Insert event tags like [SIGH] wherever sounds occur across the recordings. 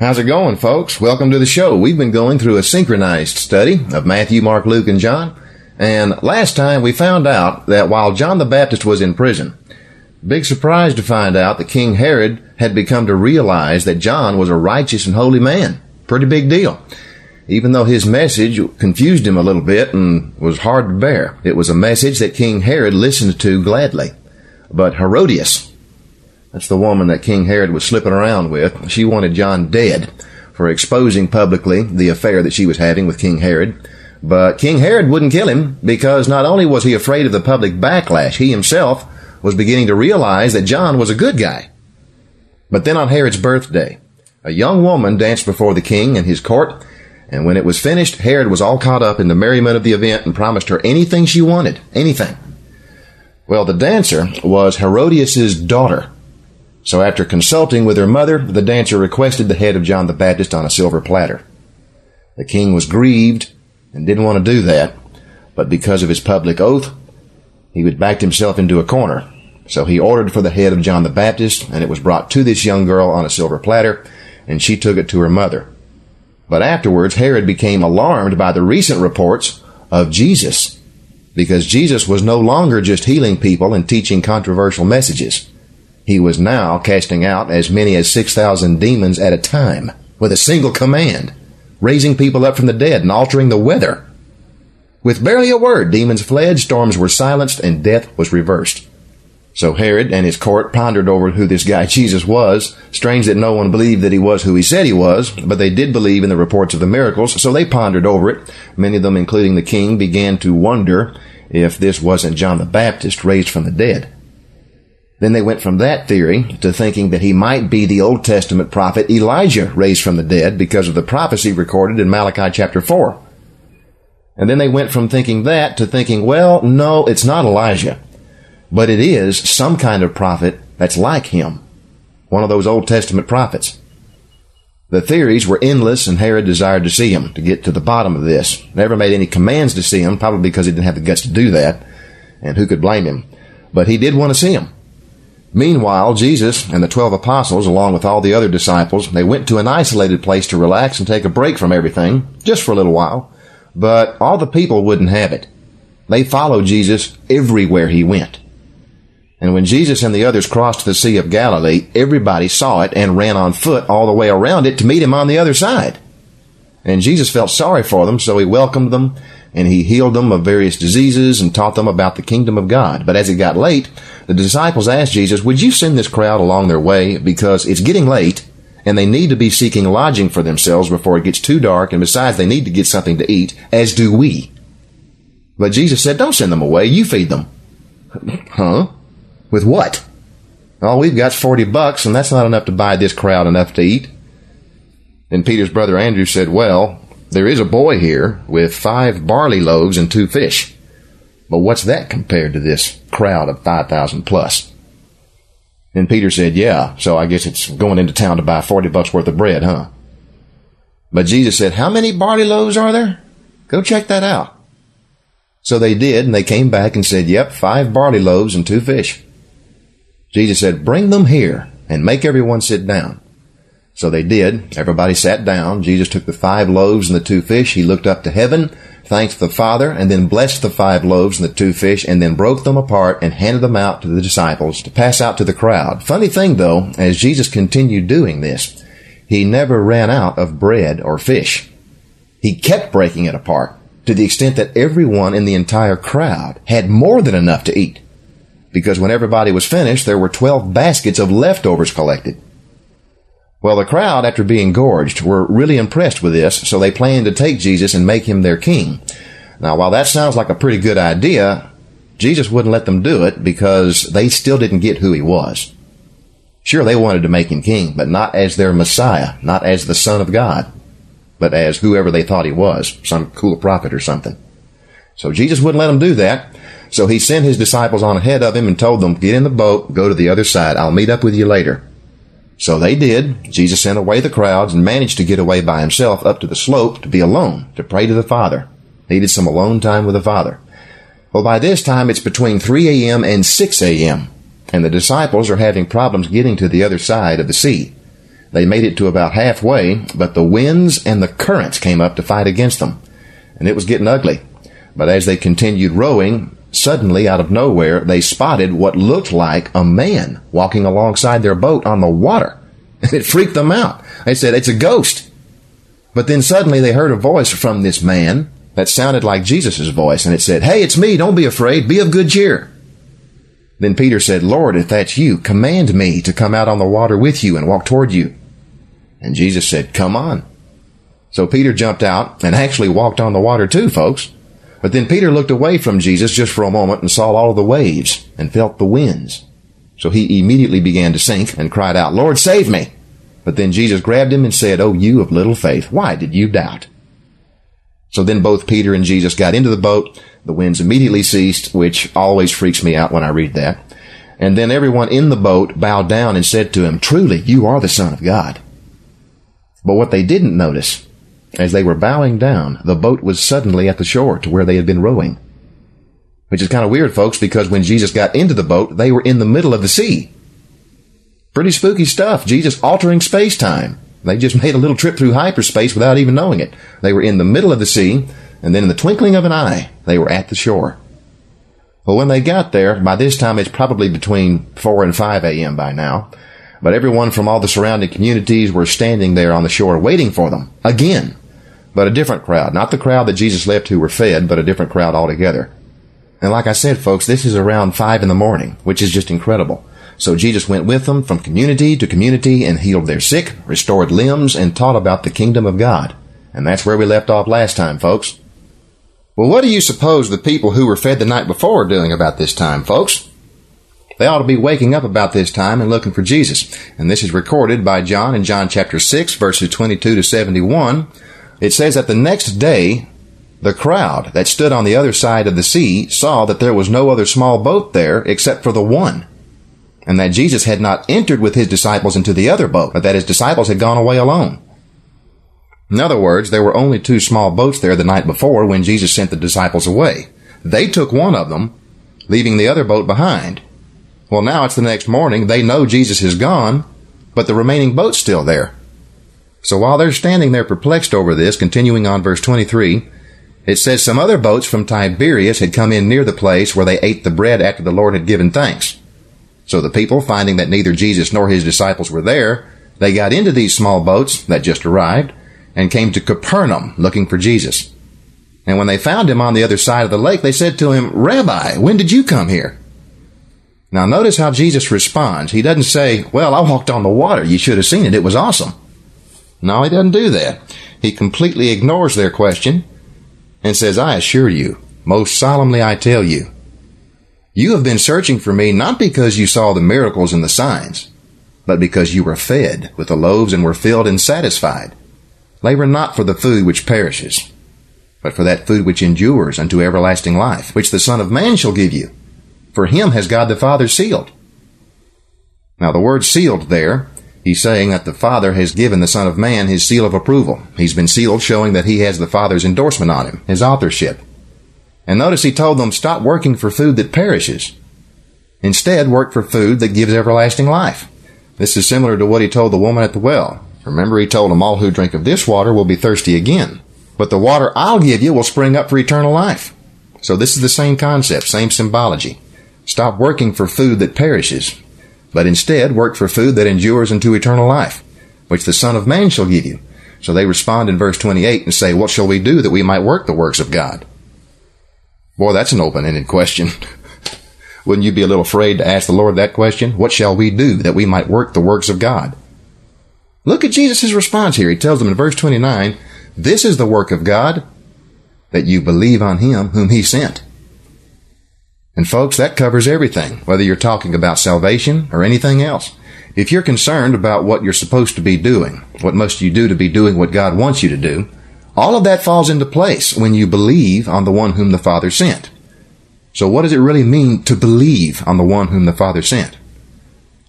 How's it going, folks? Welcome to the show. We've been going through a synchronized study of Matthew, Mark, Luke, and John. And last time we found out that while John the Baptist was in prison, big surprise to find out that King Herod had become to realize that John was a righteous and holy man. Pretty big deal. Even though his message confused him a little bit and was hard to bear, it was a message that King Herod listened to gladly. But Herodias, that's the woman that King Herod was slipping around with. She wanted John dead for exposing publicly the affair that she was having with King Herod. But King Herod wouldn't kill him because not only was he afraid of the public backlash, he himself was beginning to realize that John was a good guy. But then on Herod's birthday, a young woman danced before the king and his court, and when it was finished, Herod was all caught up in the merriment of the event and promised her anything she wanted. Anything. Well, the dancer was Herodias's daughter, so after consulting with her mother, the dancer requested the head of John the Baptist on a silver platter. The king was grieved and didn't want to do that, but because of his public oath, he had backed himself into a corner. So he ordered for the head of John the Baptist, and it was brought to this young girl on a silver platter, and she took it to her mother. But afterwards, Herod became alarmed by the recent reports of Jesus, because Jesus was no longer just healing people and teaching controversial messages. He was now casting out as many as 6,000 demons at a time with a single command, raising people up from the dead and altering the weather. With barely a word, demons fled, storms were silenced, and death was reversed. So Herod and his court pondered over who this guy [LAUGHS] Jesus was. Strange that no one believed that he was who he said he was, but they did believe in the reports of the miracles, so they pondered over it. Many of them, including the king, began to wonder if this wasn't John the Baptist raised from the dead. Then they went from that theory to thinking that he might be the Old Testament prophet Elijah raised from the dead because of the prophecy recorded in Malachi chapter 4. And then they went from thinking that to thinking, well, no, it's not Elijah, but it is some kind of prophet that's like him. One of those Old Testament prophets. The theories were endless and Herod desired to see him, to get to the bottom of this. Never made any commands to see him, probably because he didn't have the guts to do that. And who could blame him? But he did want to see him. Meanwhile, Jesus and the twelve apostles, along with all the other disciples, they went to an isolated place to relax and take a break from everything, just for a little while. But all the people wouldn't have it. They followed Jesus everywhere he went. And when Jesus and the others crossed the Sea of Galilee, everybody saw it and ran on foot all the way around it to meet him on the other side. And Jesus felt sorry for them, so he welcomed them and he healed them of various diseases and taught them about the kingdom of God. But as it got late, the disciples asked Jesus, would you send this crowd along their way because it's getting late and they need to be seeking lodging for themselves before it gets too dark and besides they need to get something to eat, as do we. But Jesus said, don't send them away, you feed them. huh? With what? All we've got's 40 bucks and that's not enough to buy this crowd enough to eat. And Peter's brother Andrew said, well, there is a boy here with five barley loaves and two fish. But what's that compared to this crowd of 5,000 plus? And Peter said, yeah, so I guess it's going into town to buy 40 bucks worth of bread, huh? But Jesus said, how many barley loaves are there? Go check that out. So they did, and they came back and said, yep, five barley loaves and two fish. Jesus said, bring them here and make everyone sit down. So they did. Everybody sat down. Jesus took the five loaves and the two fish. He looked up to heaven, thanked the Father, and then blessed the five loaves and the two fish, and then broke them apart and handed them out to the disciples to pass out to the crowd. Funny thing though, as Jesus continued doing this, he never ran out of bread or fish. He kept breaking it apart to the extent that everyone in the entire crowd had more than enough to eat. Because when everybody was finished, there were 12 baskets of leftovers collected. Well, the crowd, after being gorged, were really impressed with this, so they planned to take Jesus and make him their king. Now, while that sounds like a pretty good idea, Jesus wouldn't let them do it because they still didn't get who he was. Sure, they wanted to make him king, but not as their Messiah, not as the Son of God, but as whoever they thought he was, some cool prophet or something. So Jesus wouldn't let them do that. So he sent his disciples on ahead of him and told them, get in the boat, go to the other side. I'll meet up with you later. So they did. Jesus sent away the crowds and managed to get away by himself up to the slope to be alone, to pray to the Father. Needed some alone time with the Father. Well, by this time it's between 3 a.m. and 6 a.m., and the disciples are having problems getting to the other side of the sea. They made it to about halfway, but the winds and the currents came up to fight against them. And it was getting ugly. But as they continued rowing, suddenly out of nowhere, they spotted what looked like a man walking alongside their boat on the water. [LAUGHS] It freaked them out. They said, it's a ghost. But then suddenly they heard a voice from this man that sounded like Jesus' voice, and it said, Hey, it's me, don't be afraid, be of good cheer. Then Peter said, Lord, if that's you, command me to come out on the water with you and walk toward you. And Jesus said, Come on. So Peter jumped out and actually walked on the water too, folks. But then Peter looked away from Jesus just for a moment and saw all of the waves and felt the winds. So he immediately began to sink and cried out, Lord, save me. But then Jesus grabbed him and said, Oh, you of little faith, why did you doubt? So then both Peter and Jesus got into the boat. The winds immediately ceased, which always freaks me out when I read that. And then everyone in the boat bowed down and said to him, Truly, you are the Son of God. But what they didn't notice, as they were bowing down, the boat was suddenly at the shore to where they had been rowing. Which is kind of weird, folks, because when Jesus got into the boat, they were in the middle of the sea. Pretty spooky stuff. Jesus altering space time. They just [LAUGHS] made a little trip through hyperspace without even knowing it. They were in the middle of the sea, and then in the twinkling of an eye, they were at the shore. Well, when they got there, by this time it's probably between 4 and 5 a.m. by now, but everyone from all the surrounding communities were standing there on the shore waiting for them. Again. But a different crowd. Not the crowd that Jesus left who were fed, but a different crowd altogether. And like I said, folks, this is around 5 in the morning, which is just incredible. So Jesus went with them from community to community and healed their sick, restored limbs, and taught about the kingdom of God. And that's where we left off last time, folks. Well, what do you suppose the people who were fed the night before are doing about this time, folks? They ought to be waking up about this time and looking for Jesus. And this is recorded by John in John chapter 6, verses 22 to 71. It says that the next day, the crowd that stood on the other side of the sea saw that there was no other small boat there except for the one and that Jesus had not entered with his disciples into the other boat, but that his disciples had gone away alone. In other words, there were only two small boats there the night before when Jesus sent the disciples away. They took one of them, leaving the other boat behind. Well, now it's the next morning. They know Jesus is gone, but the remaining boat's still there. So while they're standing there perplexed over this, continuing on verse 23, it says some other boats from Tiberias had come in near the place where they ate the bread after the Lord had given thanks. So the people, finding that neither Jesus nor his disciples were there, they got into these small boats that just arrived and came to Capernaum looking for Jesus. And when they found him on the other side of the lake, they said to him, Rabbi, when did you come here? Now notice how Jesus responds. He doesn't say, well, I walked on the water. You should have seen it. It was awesome. No, he doesn't do that. He completely ignores their question and says, I assure you, most solemnly I tell you, you have been searching for me not because you saw the miracles and the signs, but because you were fed with the loaves and were filled and satisfied. Labor not for the food which perishes, but for that food which endures unto everlasting life, which the Son of Man shall give you. For him has God the Father sealed. Now the word sealed there, he's saying that the Father has given the Son of Man his seal of approval. He's been sealed showing that he has the Father's endorsement on him, his authorship. And notice he told them, stop working for food that perishes. Instead, work for food that gives everlasting life. This is similar to what he told the woman at the well. Remember, he told them, all who drink of this water will be thirsty again. But the water I'll give you will spring up for eternal life. So this is the same concept, same symbology. Stop working for food that perishes, but instead work for food that endures unto eternal life, which the Son of Man shall give you. So they respond in verse 28 and say, What shall we do that we might work the works of God? Boy, that's an open-ended question. [LAUGHS] Wouldn't you be a little afraid to ask the Lord that question? What shall we do that we might work the works of God? Look at Jesus' response here. He tells them in verse 29, This is the work of God, that you believe on Him whom He sent. And folks, that covers everything, whether you're talking about salvation or anything else. If you're concerned about what you're supposed to be doing, what must you do to be doing what God wants you to do, all of that falls into place when you believe on the one whom the Father sent. So what does it really mean to believe on the one whom the Father sent?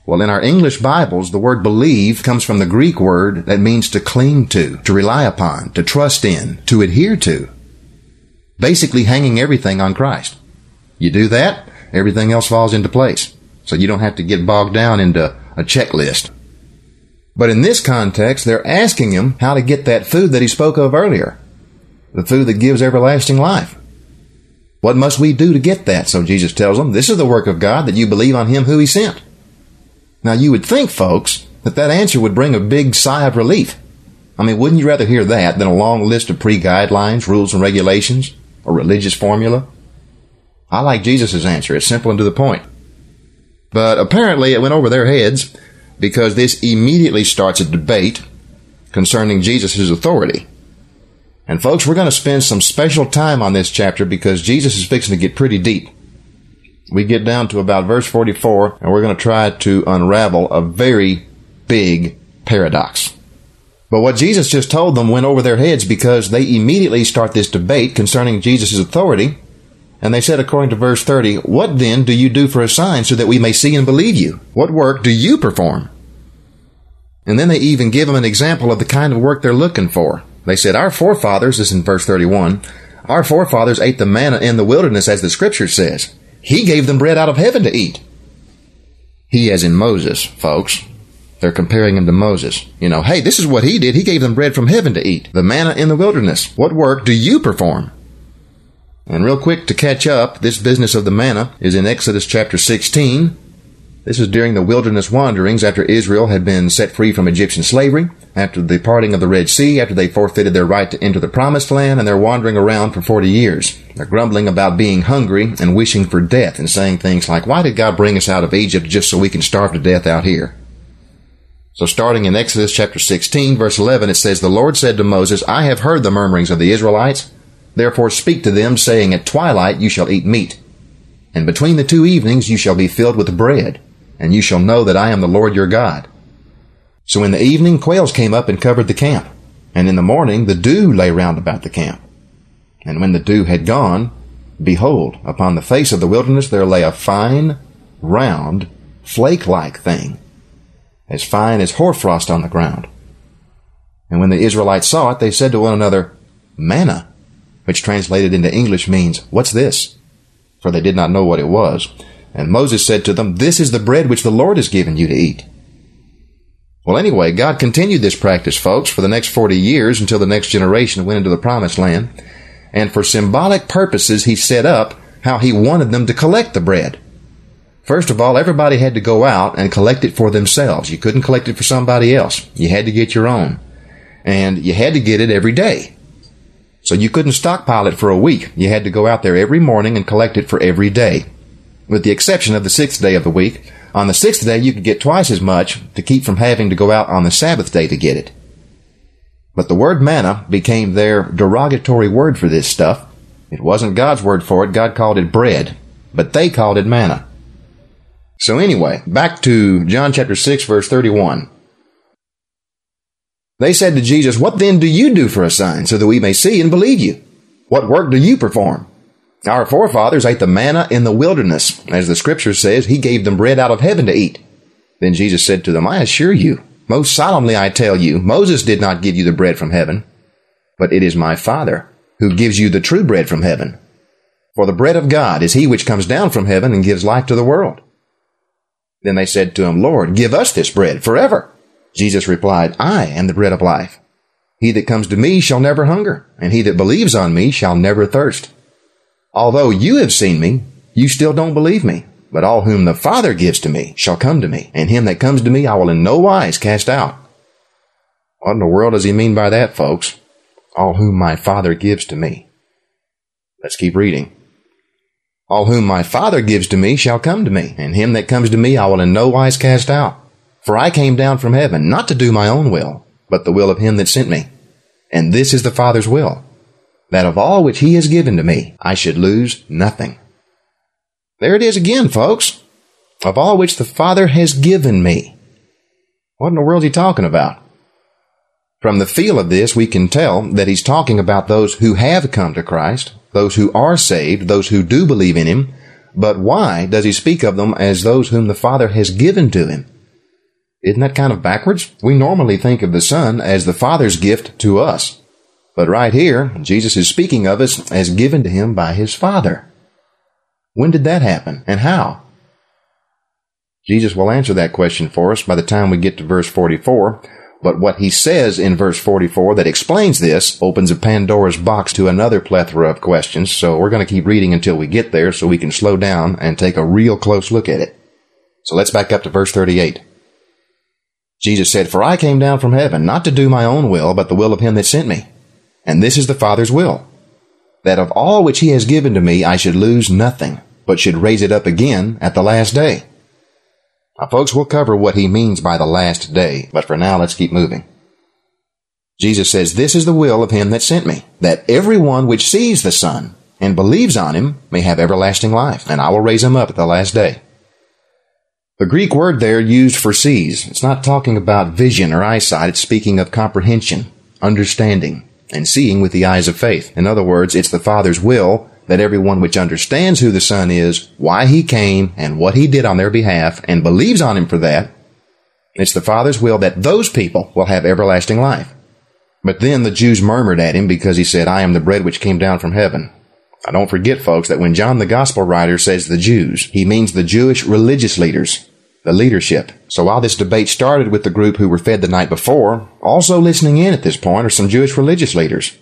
Well, in our English Bibles, the word believe comes from the Greek word that means to cling to, to rely upon, to trust in, to adhere to. Basically hanging everything on Christ. You do that, everything else falls into place. So you don't have to get bogged down into a checklist. But in this context, they're asking him how to get that food that he spoke of earlier. The food that gives everlasting life. What must we do to get that? So Jesus tells them, this is the work of God that you believe on him who he sent. Now you would think, folks, that that answer would bring a big sigh of relief. I mean, wouldn't you rather hear that than a long list of pre-guidelines, rules and regulations, a religious formula? I like Jesus' answer. It's simple and to the point. But apparently it went over their heads because this immediately starts a debate concerning Jesus' authority. And folks, we're going to spend some special time on this chapter because Jesus is fixing to get pretty deep. We get down to about verse 44 and we're going to try to unravel a very big paradox. But what Jesus just told them went over their heads because they immediately start this debate concerning Jesus' authority. And they said, according to verse 30, What then do you do for a sign so that we may see and believe you? What work do you perform? And then they even give them an example of the kind of work they're looking for. They said, Our forefathers, this is in verse 31, our forefathers ate the manna in the wilderness as the scripture says. He gave them bread out of heaven to eat. He as in Moses, folks. They're comparing him to Moses. You know, hey, this is what he did. He gave them bread from heaven to eat. The manna in the wilderness. What work do you perform? And real quick to catch up, this business of the manna is in Exodus chapter 16. This is during the wilderness wanderings after Israel had been set free from Egyptian slavery, after the parting of the Red Sea, after they forfeited their right to enter the promised land, and they're wandering around for 40 years. They're grumbling about being hungry and wishing for death and saying things like, why did God bring us out of Egypt just so we can starve to death out here? So starting in Exodus chapter 16 verse 11, it says, The Lord said to Moses, I have heard the murmurings of the Israelites. Therefore speak to them, saying, At twilight you shall eat meat. And between the two evenings you shall be filled with bread, and you shall know that I am the Lord your God. So in the evening quails came up and covered the camp, and in the morning the dew lay round about the camp. And when the dew had gone, behold, upon the face of the wilderness there lay a fine, round, flake-like thing, as fine as hoarfrost on the ground. And when the Israelites saw it, they said to one another, Manna, which translated into English means, What's this? For they did not know what it was. And Moses said to them, This is the bread which the Lord has given you to eat. Well, anyway, God continued this practice, folks, for the next 40 years until the next generation went into the promised land. And for symbolic purposes, He set up how He wanted them to collect the bread. First of all, everybody had to go out and collect it for themselves. You couldn't collect it for somebody else. You had to get your own. And you had to get it every day. So you couldn't stockpile it for a week. You had to go out there every morning and collect it for every day. With the exception of the sixth day of the week. On the sixth day, you could get twice as much to keep from having to go out on the Sabbath day to get it. But the word manna became their derogatory word for this stuff. It wasn't God's word for it. God called it bread. But they called it manna. So anyway, back to John chapter 6 verse 31. They said to Jesus, What then do you do for a sign so that we may see and believe you? What work do you perform? Our forefathers ate the manna in the wilderness. As the scripture says, he gave them bread out of heaven to eat. Then Jesus said to them, I assure you, most solemnly I tell you, Moses did not give you the bread from heaven, but it is my Father who gives you the true bread from heaven. For the bread of God is he which comes down from heaven and gives life to the world. Then they said to him, Lord, give us this bread forever. Jesus replied, I am the bread of life. He that comes to me shall never hunger, and he that believes on me shall never thirst. Although you have seen me, you still don't believe me. But all whom the Father gives to me shall come to me, and him that comes to me I will in no wise cast out. What in the world does he mean by that, folks? All whom my Father gives to me. Let's keep reading. All whom my Father gives to me shall come to me, and him that comes to me I will in no wise cast out. For I came down from heaven not to do my own will, but the will of him that sent me. And this is the Father's will, that of all which he has given to me, I should lose nothing. There it is again, folks. Of all which the Father has given me. What in the world is he talking about? From the feel of this, we can tell that he's talking about those who have come to Christ, those who are saved, those who do believe in him. But why does he speak of them as those whom the Father has given to him? Isn't that kind of backwards? We normally think of the Son as the Father's gift to us. But right here, Jesus is speaking of us as given to him by his Father. When did that happen and how? Jesus will answer that question for us by the time we get to verse 44. But what he says in verse 44 that explains this opens a Pandora's box to another plethora of questions. So we're going to keep reading until we get there so we can slow down and take a real close look at it. So let's back up to verse 38. Jesus said, For I came down from heaven not to do my own will, but the will of him that sent me. And this is the Father's will, that of all which he has given to me I should lose nothing, but should raise it up again at the last day. Now, folks, we'll cover what he means by the last day, but for now, let's keep moving. Jesus says, This is the will of him that sent me, that every one which sees the Son and believes on him may have everlasting life, and I will raise him up at the last day. The Greek word there used for sees, it's not talking about vision or eyesight, it's speaking of comprehension, understanding, and seeing with the eyes of faith. In other words, it's the Father's will that everyone which understands who the Son is, why he came, and what he did on their behalf, and believes on him for that, it's the Father's will that those people will have everlasting life. But then the Jews murmured at him because he said, I am the bread which came down from heaven. Now don't forget, folks, that when John the Gospel writer says the Jews, he means the Jewish religious leaders, the leadership. So while this debate started with the group who were fed the night before, also listening in at this point are some Jewish religious leaders.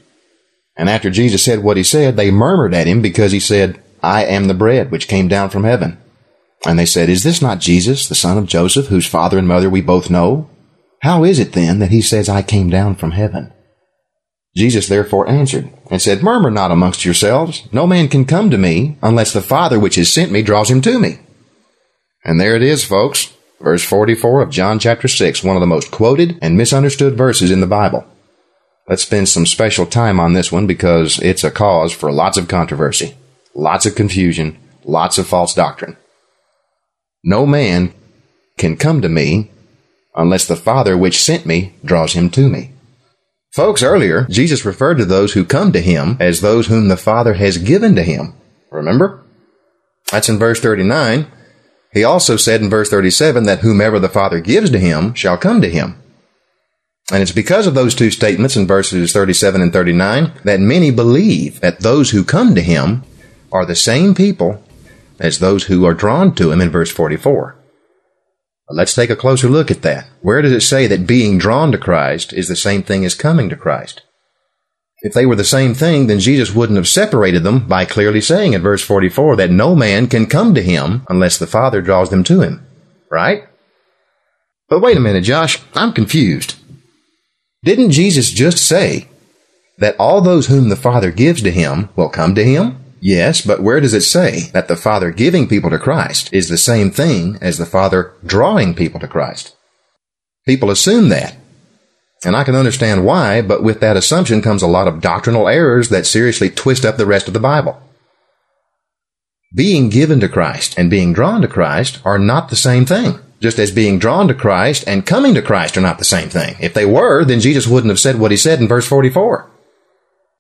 And after Jesus said what he said, they murmured at him because he said, I am the bread which came down from heaven. And they said, Is this not Jesus, the son of Joseph, whose father and mother we both know? How is it then that he says, I came down from heaven? Jesus therefore answered and said, Murmur not amongst yourselves. No man can come to me unless the Father which has sent me draws him to me. And there it is, folks. Verse 44 of John chapter 6, one of the most quoted and misunderstood verses in the Bible. Let's spend some special time on this one because it's a cause for lots of controversy, lots of confusion, lots of false doctrine. No man can come to me unless the Father which sent me draws him to me. Folks, earlier, Jesus referred to those who come to him as those whom the Father has given to him. Remember? That's in verse 39. He also said in verse 37 that whomever the Father gives to him shall come to him. And it's because of those two statements in verses 37 and 39 that many believe that those who come to him are the same people as those who are drawn to him in verse 44. Let's take a closer look at that. Where does it say that being drawn to Christ is the same thing as coming to Christ? If they were the same thing, then Jesus wouldn't have separated them by clearly saying in verse 44 that no man can come to him unless the Father draws them to him. Right? But wait a minute, Josh. I'm confused. Didn't Jesus just say that all those whom the Father gives to him will come to him? Yes, but where does it say that the Father giving people to Christ is the same thing as the Father drawing people to Christ? People assume that. And I can understand why, but with that assumption comes a lot of doctrinal errors that seriously twist up the rest of the Bible. Being given to Christ and being drawn to Christ are not the same thing just as being drawn to Christ and coming to Christ are not the same thing. If they were, then Jesus wouldn't have said what he said in verse 44.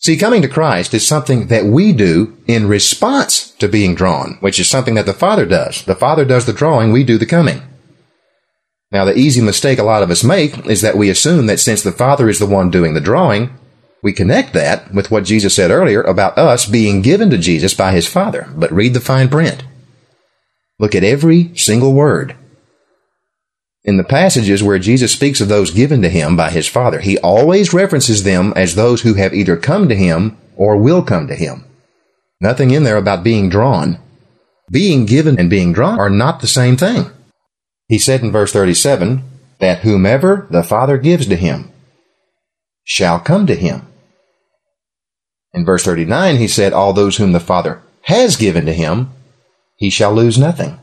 See, coming to Christ is something that we do in response to being drawn, which is something that the Father does. The Father does the drawing, we do the coming. Now, the easy mistake a lot of us make is that we assume that since the Father is the one doing the drawing, we connect that with what Jesus said earlier about us being given to Jesus by his Father. But read the fine print. Look at every single word. In the passages where Jesus speaks of those given to him by his Father, he always references them as those who have either come to him or will come to him. Nothing in there about being drawn. Being given and being drawn are not the same thing. He said in verse 37 that whomever the Father gives to him shall come to him. In verse 39, he said, All those whom the Father has given to him, he shall lose nothing.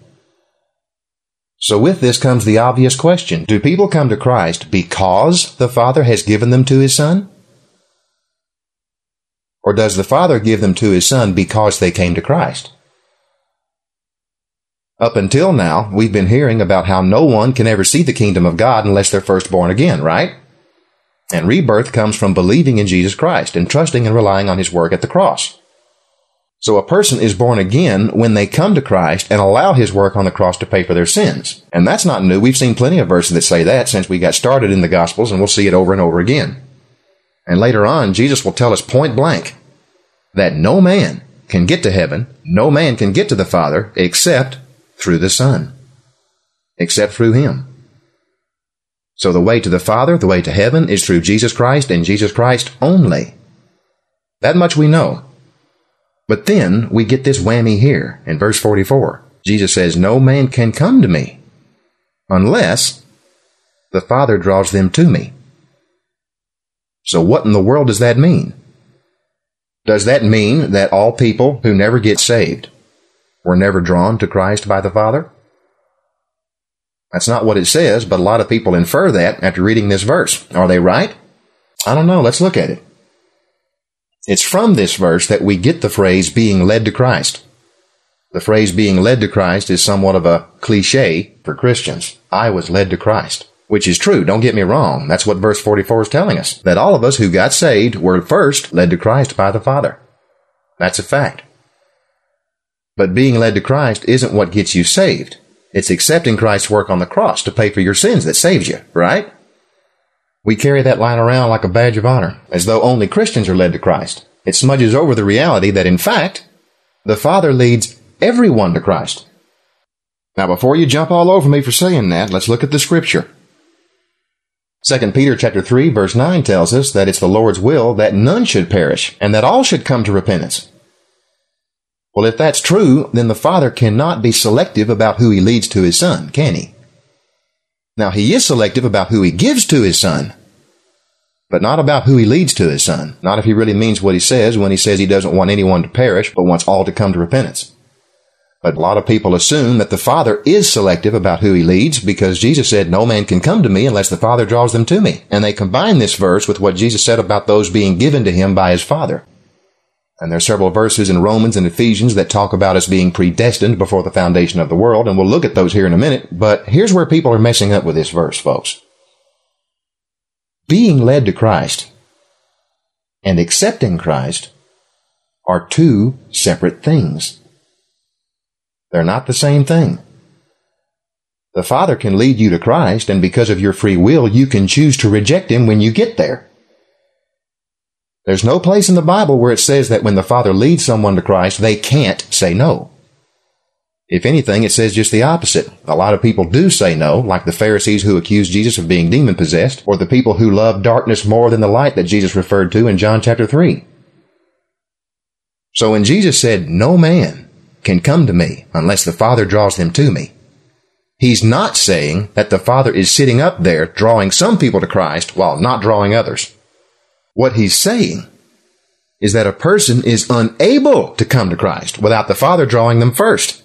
So with this comes the obvious question. Do people come to Christ because the Father has given them to His Son? Or does the Father give them to His Son because they came to Christ? Up until now, we've been hearing about how no one can ever see the kingdom of God unless they're first born again, right? And rebirth comes from believing in Jesus Christ and trusting and relying on His work at the cross. So a person is born again when they come to Christ and allow his work on the cross to pay for their sins. And that's not new. We've seen plenty of verses that say that since we got started in the Gospels, and we'll see it over and over again. And later on, Jesus will tell us point blank that no man can get to heaven, no man can get to the Father except through the Son. except through Him. So the way to the Father, the way to heaven, is through Jesus Christ and Jesus Christ only. That much we know. But then we get this whammy here in verse 44. Jesus says, No man can come to me unless the Father draws them to me. So what in the world does that mean? Does that mean that all people who never get saved were never drawn to Christ by the Father? That's not what it says, but a lot of people infer that after reading this verse. Are they right? I don't know. Let's look at it. It's from this verse that we get the phrase being led to Christ. The phrase being led to Christ is somewhat of a cliche for Christians. I was led to Christ. Which is true, don't get me wrong. That's what verse 44 is telling us. That all of us who got saved were first led to Christ by the Father. That's a fact. But being led to Christ isn't what gets you saved. It's accepting Christ's work on the cross to pay for your sins that saves you, right? We carry that line around like a badge of honor, as though only Christians are led to Christ. It smudges over the reality that in fact, the Father leads everyone to Christ. Now before you jump all over me for saying that, let's look at the scripture. 2 Peter chapter 3 verse 9 tells us that it's the Lord's will that none should perish and that all should come to repentance. Well, if that's true, then the Father cannot be selective about who he leads to his Son, can he? Now, he is selective about who he gives to his Son, but not about who he leads to his Son. Not if he really means what he says when he says he doesn't want anyone to perish, but wants all to come to repentance. But a lot of people assume that the Father is selective about who he leads because Jesus said, no man can come to me unless the Father draws them to me. And they combine this verse with what Jesus said about those being given to him by his Father. And there are several verses in Romans and Ephesians that talk about us being predestined before the foundation of the world, and we'll look at those here in a minute. But here's where people are messing up with this verse, folks. Being led to Christ and accepting Christ are two separate things. They're not the same thing. The Father can lead you to Christ, and because of your free will, you can choose to reject Him when you get there. There's no place in the Bible where it says that when the Father leads someone to Christ, they can't say no. If anything, it says just the opposite. A lot of people do say no, like the Pharisees who accused Jesus of being demon possessed, or the people who love darkness more than the light that Jesus referred to in John chapter 3. So when Jesus said, No man can come to me unless the Father draws them to me. He's not saying that the Father is sitting up there drawing some people to Christ while not drawing others. What he's saying is that a person is unable to come to Christ without the Father drawing them first.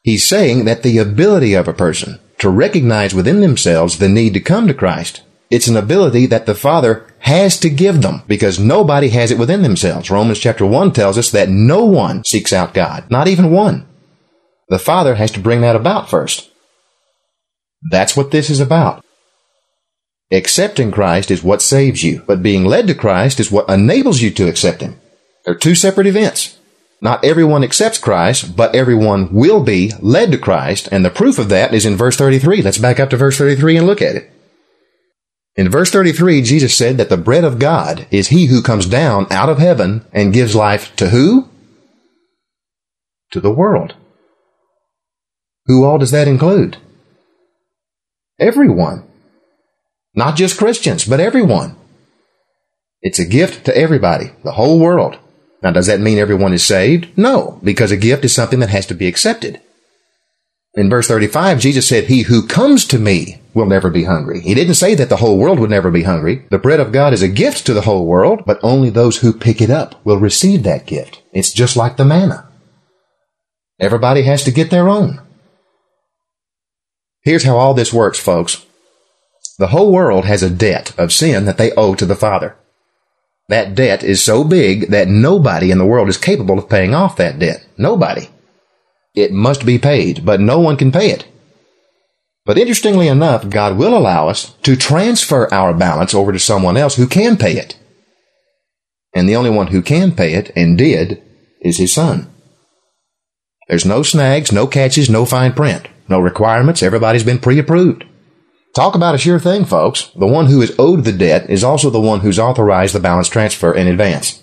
He's saying that the ability of a person to recognize within themselves the need to come to Christ it's an ability that the Father has to give them because nobody has it within themselves. Romans chapter 1 tells us that no one seeks out God, not even one. The Father has to bring that about first. That's what this is about. Accepting Christ is what saves you, but being led to Christ is what enables you to accept Him. They're two separate events. Not everyone accepts Christ, but everyone will be led to Christ, and the proof of that is in verse 33. Let's back up to verse 33 and look at it. In verse 33, Jesus said that the bread of God is he who comes down out of heaven and gives life to who? To the world. Who all does that include? Everyone. Not just Christians, but everyone. It's a gift to everybody, the whole world. Now, does that mean everyone is saved? No, because a gift is something that has to be accepted. In verse 35, Jesus said, He who comes to me will never be hungry. He didn't say that the whole world would never be hungry. The bread of God is a gift to the whole world, but only those who pick it up will receive that gift. It's just like the manna. Everybody has to get their own. Here's how all this works, folks. The whole world has a debt of sin that they owe to the Father. That debt is so big that nobody in the world is capable of paying off that debt. Nobody. It must be paid, but no one can pay it. But interestingly enough, God will allow us to transfer our balance over to someone else who can pay it. And the only one who can pay it, and did, is His Son. There's no snags, no catches, no fine print, no requirements. Everybody's been pre-approved. Talk about a sure thing, folks. The one who is owed the debt is also the one who's authorized the balance transfer in advance.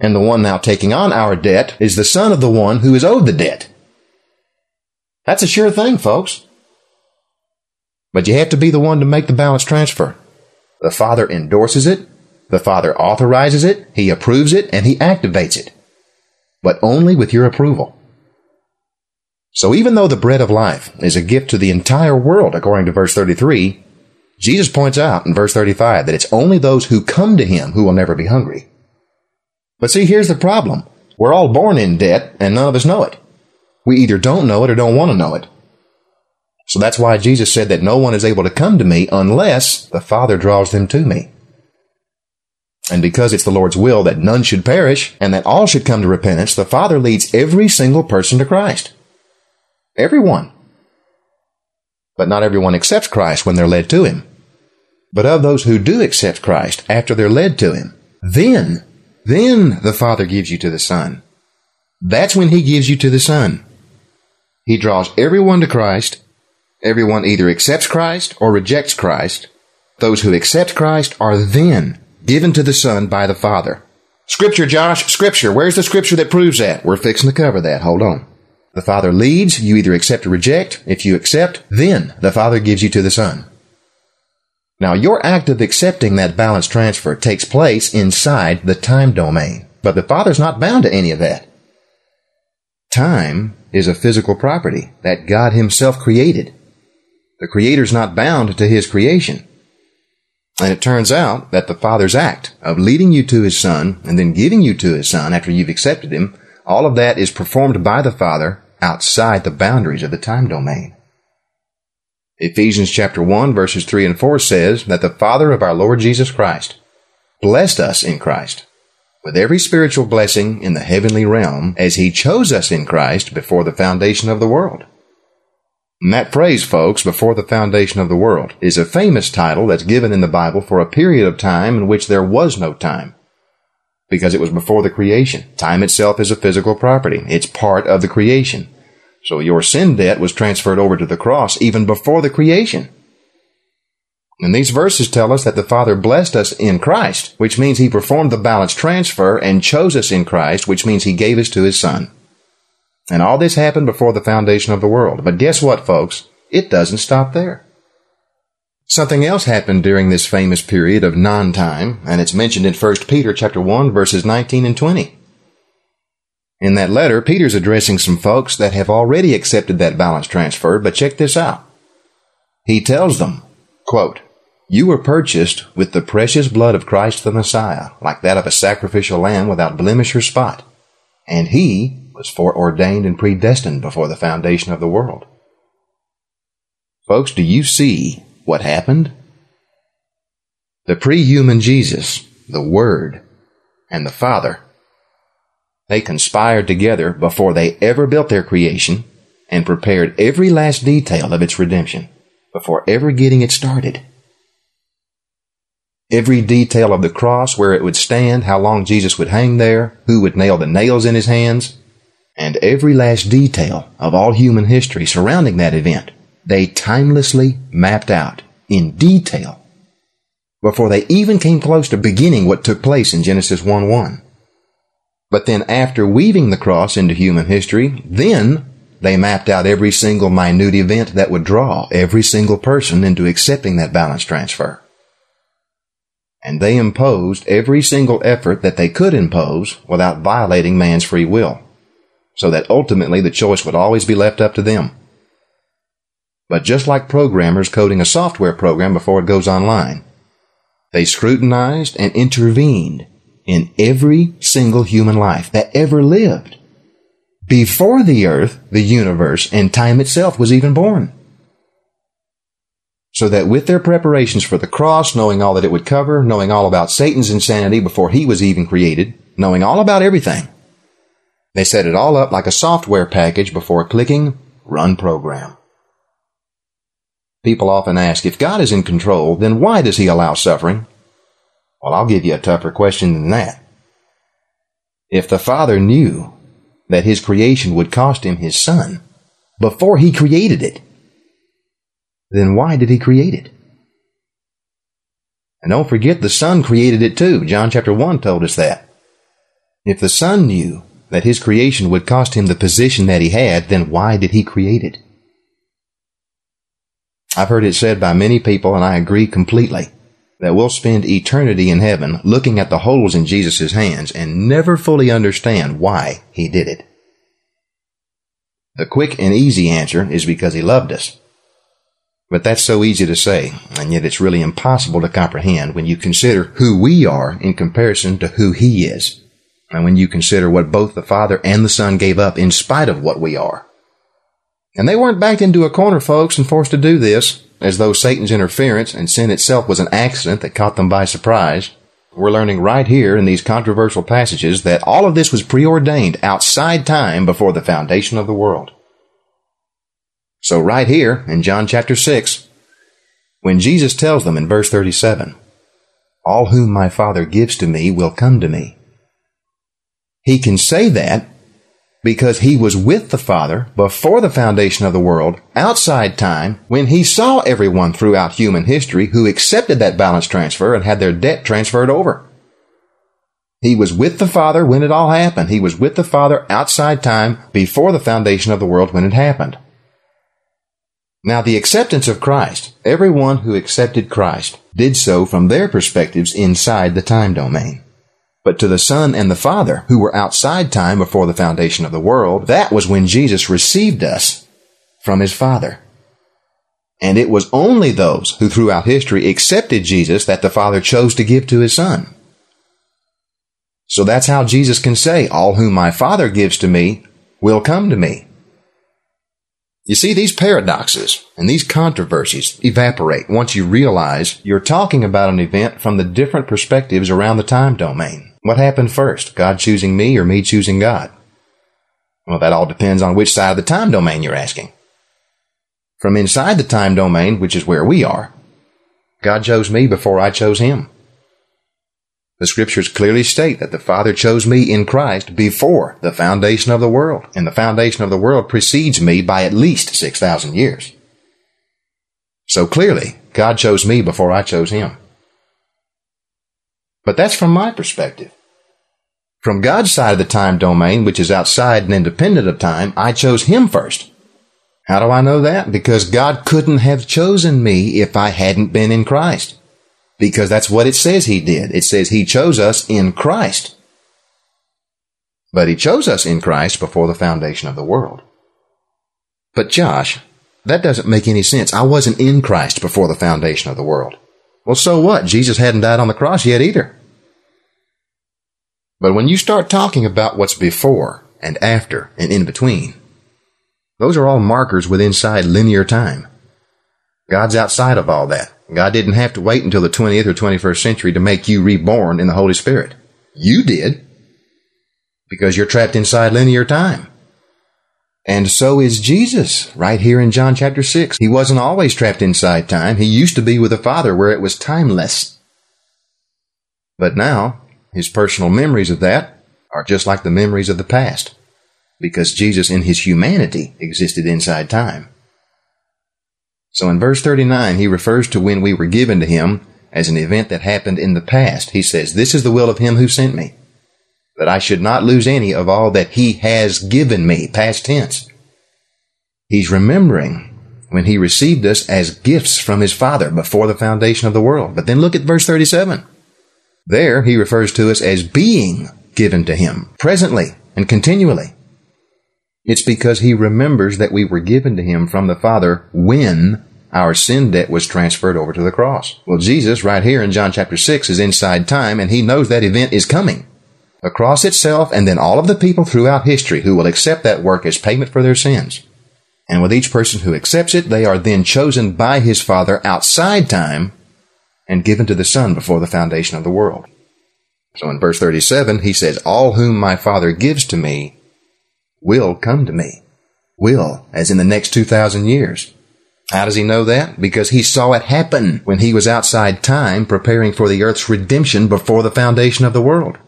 And the one now taking on our debt is the son of the one who is owed the debt. That's a sure thing, folks. But you have to be the one to make the balance transfer. The Father endorses it, the Father authorizes it, He approves it, and He activates it. But only with your approval. So even though the bread of life is a gift to the entire world, according to verse 33, Jesus points out in verse 35 that it's only those who come to Him who will never be hungry. But see, here's the problem. We're all born in debt, and none of us know it. We either don't know it or don't want to know it. So that's why Jesus said that no one is able to come to me unless the Father draws them to me. And because it's the Lord's will that none should perish and that all should come to repentance, the Father leads every single person to Christ. Everyone. But not everyone accepts Christ when they're led to Him. But of those who do accept Christ after they're led to Him, then, then the Father gives you to the Son. That's when He gives you to the Son. He draws everyone to Christ. Everyone either accepts Christ or rejects Christ. Those who accept Christ are then given to the Son by the Father. Scripture, Josh, Scripture. Where's the Scripture that proves that? We're fixing to cover that. Hold on. The Father leads, you either accept or reject. If you accept, then the Father gives you to the Son. Now, your act of accepting that balance transfer takes place inside the time domain, but the Father's not bound to any of that. Time is a physical property that God Himself created. The Creator's not bound to His creation. And it turns out that the Father's act of leading you to His Son and then giving you to His Son after you've accepted Him, all of that is performed by the Father outside the boundaries of the time domain. Ephesians chapter 1 verses 3 and 4 says that the Father of our Lord Jesus Christ blessed us in Christ with every spiritual blessing in the heavenly realm as he chose us in Christ before the foundation of the world. And that phrase, folks, before the foundation of the world, is a famous title that's given in the Bible for a period of time in which there was no time. Because it was before the creation. Time itself is a physical property. It's part of the creation. So your sin debt was transferred over to the cross even before the creation. And these verses tell us that the Father blessed us in Christ, which means He performed the balance transfer and chose us in Christ, which means He gave us to His Son. And all this happened before the foundation of the world. But guess what, folks? It doesn't stop there. Something else happened during this famous period of non-time, and it's mentioned in 1 Peter chapter 1 verses 19 and 20. In that letter, Peter's addressing some folks that have already accepted that balance transfer, but check this out. He tells them, quote, you were purchased with the precious blood of Christ the Messiah, like that of a sacrificial lamb without blemish or spot. And he was foreordained and predestined before the foundation of the world. Folks, do you see what happened? The pre-human Jesus, the Word, and the Father, they conspired together before they ever built their creation and prepared every last detail of its redemption before ever getting it started. Every detail of the cross, where it would stand, how long Jesus would hang there, who would nail the nails in his hands, and every last detail of all human history surrounding that event, they timelessly mapped out in detail before they even came close to beginning what took place in Genesis 1 1. But then after weaving the cross into human history, then they mapped out every single minute event that would draw every single person into accepting that balance transfer and they imposed every single effort that they could impose without violating man's free will, so that ultimately the choice would always be left up to them. But just like programmers coding a software program before it goes online, they scrutinized and intervened in every single human life that ever lived before the earth, the universe, and time itself was even born so that with their preparations for the cross, knowing all that it would cover, knowing all about Satan's insanity before he was even created, knowing all about everything, they set it all up like a software package before clicking run program. People often ask, if God is in control, then why does he allow suffering? Well, I'll give you a tougher question than that. If the Father knew that his creation would cost him his son before he created it, then why did he create it? And don't forget the Son created it too. John chapter 1 told us that. If the Son knew that his creation would cost him the position that he had, then why did he create it? I've heard it said by many people, and I agree completely, that we'll spend eternity in heaven looking at the holes in Jesus' hands and never fully understand why he did it. The quick and easy answer is because he loved us. But that's so easy to say, and yet it's really impossible to comprehend when you consider who we are in comparison to who he is, and when you consider what both the Father and the Son gave up in spite of what we are. And they weren't backed into a corner, folks, and forced to do this, as though Satan's interference and sin itself was an accident that caught them by surprise. We're learning right here in these controversial passages that all of this was preordained outside time before the foundation of the world. So right here in John chapter 6, when Jesus tells them in verse 37, all whom my Father gives to me will come to me. He can say that because he was with the Father before the foundation of the world, outside time, when he saw everyone throughout human history who accepted that balance transfer and had their debt transferred over. He was with the Father when it all happened. He was with the Father outside time before the foundation of the world when it happened. Now, the acceptance of Christ, everyone who accepted Christ did so from their perspectives inside the time domain. But to the Son and the Father, who were outside time before the foundation of the world, that was when Jesus received us from his Father. And it was only those who throughout history accepted Jesus that the Father chose to give to his Son. So that's how Jesus can say, All whom my Father gives to me will come to me. You see, these paradoxes and these controversies evaporate once you realize you're talking about an event from the different perspectives around the time domain. What happened first? God choosing me or me choosing God? Well, that all depends on which side of the time domain you're asking. From inside the time domain, which is where we are, God chose me before I chose him. The scriptures clearly state that the Father chose me in Christ before the foundation of the world, and the foundation of the world precedes me by at least 6,000 years. So clearly, God chose me before I chose him. But that's from my perspective. From God's side of the time domain, which is outside and independent of time, I chose him first. How do I know that? Because God couldn't have chosen me if I hadn't been in Christ because that's what it says he did. It says he chose us in Christ. But he chose us in Christ before the foundation of the world. But Josh, that doesn't make any sense. I wasn't in Christ before the foundation of the world. Well, so what? Jesus hadn't died on the cross yet either. But when you start talking about what's before and after and in between, those are all markers with inside linear time. God's outside of all that. God didn't have to wait until the 20th or 21st century to make you reborn in the Holy Spirit. You did. Because you're trapped inside linear time. And so is Jesus, right here in John chapter 6. He wasn't always trapped inside time. He used to be with the Father where it was timeless. But now, his personal memories of that are just like the memories of the past. Because Jesus in his humanity existed inside time. So in verse 39, he refers to when we were given to him as an event that happened in the past. He says, This is the will of him who sent me, that I should not lose any of all that he has given me, past tense. He's remembering when he received us as gifts from his Father before the foundation of the world. But then look at verse 37. There he refers to us as being given to him, presently and continually. It's because he remembers that we were given to him from the Father when our sin debt was transferred over to the cross. Well, Jesus, right here in John chapter 6, is inside time and he knows that event is coming. The cross itself and then all of the people throughout history who will accept that work as payment for their sins. And with each person who accepts it, they are then chosen by his Father outside time and given to the Son before the foundation of the world. So in verse 37, he says, All whom my Father gives to me will come to me. Will, as in the next 2,000 years. How does he know that? Because he saw it happen when he was outside time preparing for the earth's redemption before the foundation of the world.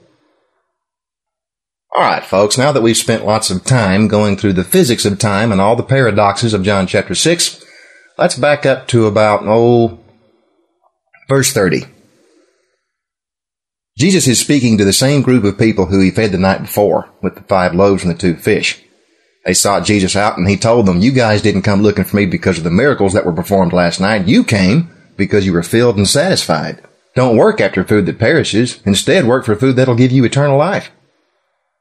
Alright, folks, now that we've spent lots of time going through the physics of time and all the paradoxes of John chapter 6, let's back up to about, oh, verse 30. Jesus is speaking to the same group of people who he fed the night before with the five loaves and the two fish. They sought Jesus out and he told them, you guys didn't come looking for me because of the miracles that were performed last night. You came because you were filled and satisfied. Don't work after food that perishes. Instead, work for food that'll give you eternal life.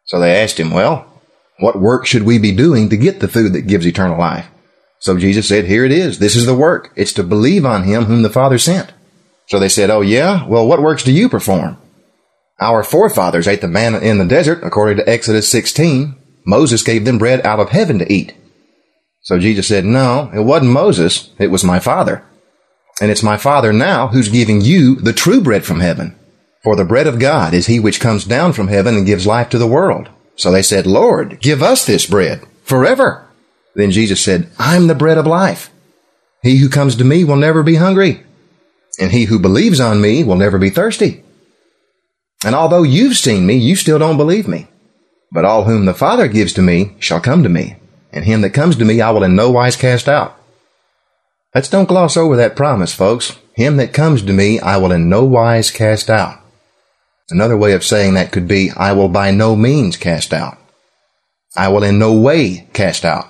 So they asked him, well, what work should we be doing to get the food that gives eternal life? So Jesus said, here it is. This is the work. It's to believe on him whom the Father sent. So they said, oh yeah? Well, what works do you perform? Our forefathers ate the manna in the desert, according to Exodus 16. Moses gave them bread out of heaven to eat. So Jesus said, no, it wasn't Moses. It was my Father. And it's my Father now who's giving you the true bread from heaven. For the bread of God is he which comes down from heaven and gives life to the world. So they said, Lord, give us this bread forever. Then Jesus said, I'm the bread of life. He who comes to me will never be hungry, and he who believes on me will never be thirsty. And although you've seen me, you still don't believe me. But all whom the Father gives to me shall come to me, and him that comes to me I will in no wise cast out. Let's don't gloss over that promise, folks. Him that comes to me I will in no wise cast out. Another way of saying that could be, I will by no means cast out. I will in no way cast out.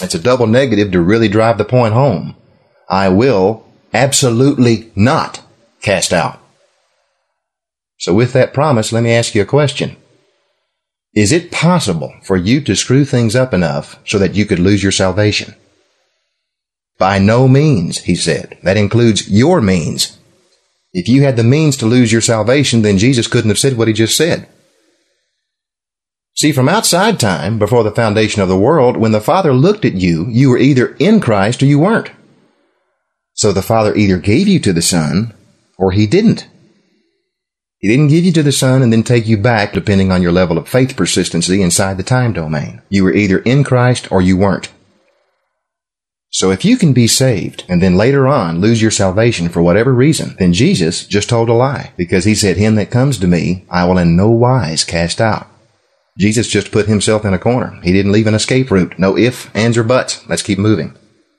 It's a double negative to really drive the point home. I will absolutely not cast out. So with that promise, let me ask you a question. Is it possible for you to screw things up enough so that you could lose your salvation? By no means, he said. That includes your means. If you had the means to lose your salvation, then Jesus couldn't have said what he just said. See, from outside time, before the foundation of the world, when the Father looked at you, you were either in Christ or you weren't. So the Father either gave you to the Son or he didn't. He didn't give you to the Son and then take you back depending on your level of faith persistency inside the time domain. You were either in Christ or you weren't. So if you can be saved and then later on lose your salvation for whatever reason, then Jesus just told a lie because he said, Him that comes to me, I will in no wise cast out. Jesus just put himself in a corner. He didn't leave an escape route. No if, ands, or buts. Let's keep moving.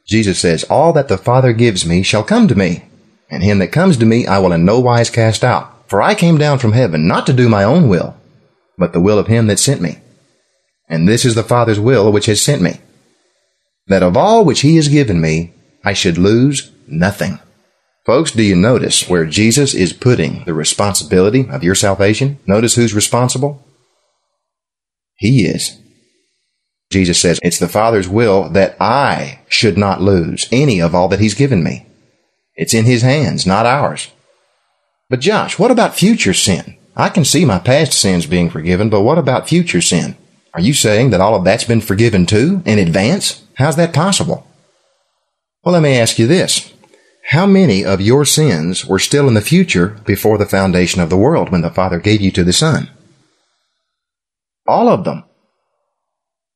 Jesus says, All that the Father gives me shall come to me, and him that comes to me I will in no wise cast out. For I came down from heaven not to do my own will, but the will of him that sent me. And this is the Father's will which has sent me, that of all which he has given me, I should lose nothing. Folks, do you notice where Jesus is putting the responsibility of your salvation? Notice who's responsible? He is. Jesus says, It's the Father's will that I should not lose any of all that He's given me. It's in His hands, not ours. But Josh, what about future sin? I can see my past sins being forgiven, but what about future sin? Are you saying that all of that's been forgiven too, in advance? How's that possible? Well, let me ask you this. How many of your sins were still in the future before the foundation of the world when the Father gave you to the Son? All of them.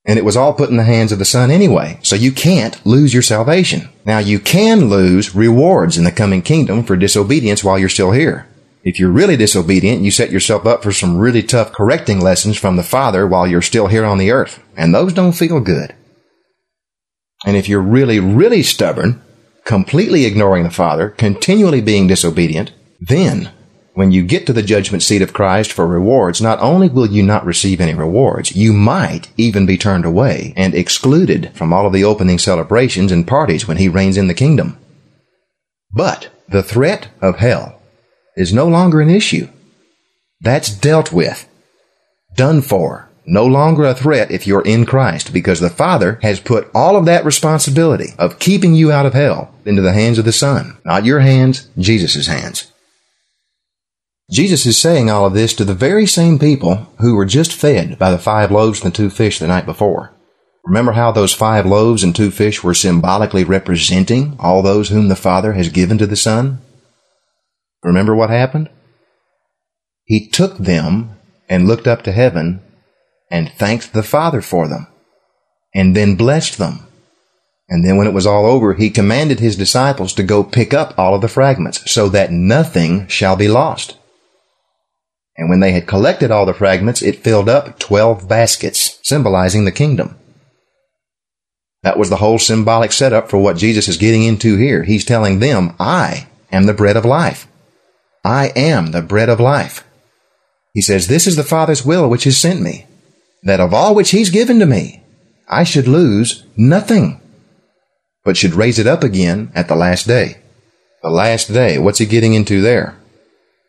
And it was all put in the hands of the Son anyway, so you can't lose your salvation. Now you can lose rewards in the coming kingdom for disobedience while you're still here. If you're really disobedient, you set yourself up for some really tough correcting lessons from the Father while you're still here on the earth. And those don't feel good. And if you're really, really stubborn, completely ignoring the Father, continually being disobedient, then when you get to the judgment seat of Christ for rewards, not only will you not receive any rewards, you might even be turned away and excluded from all of the opening celebrations and parties when he reigns in the kingdom. But the threat of hell is no longer an issue. That's dealt with. Done for. No longer a threat if you're in Christ because the Father has put all of that responsibility of keeping you out of hell into the hands of the Son. Not your hands, Jesus' hands. Jesus is saying all of this to the very same people who were just fed by the five loaves and the two fish the night before. Remember how those five loaves and two fish were symbolically representing all those whom the Father has given to the Son? Remember what happened? He took them and looked up to heaven and thanked the Father for them and then blessed them. And then when it was all over, he commanded his disciples to go pick up all of the fragments so that nothing shall be lost. And when they had collected all the fragments, it filled up twelve baskets, symbolizing the kingdom. That was the whole symbolic setup for what Jesus is getting into here. He's telling them, I am the bread of life. I am the bread of life. He says, This is the Father's will which has sent me, that of all which he's given to me, I should lose nothing, but should raise it up again at the last day. The last day, what's he getting into there?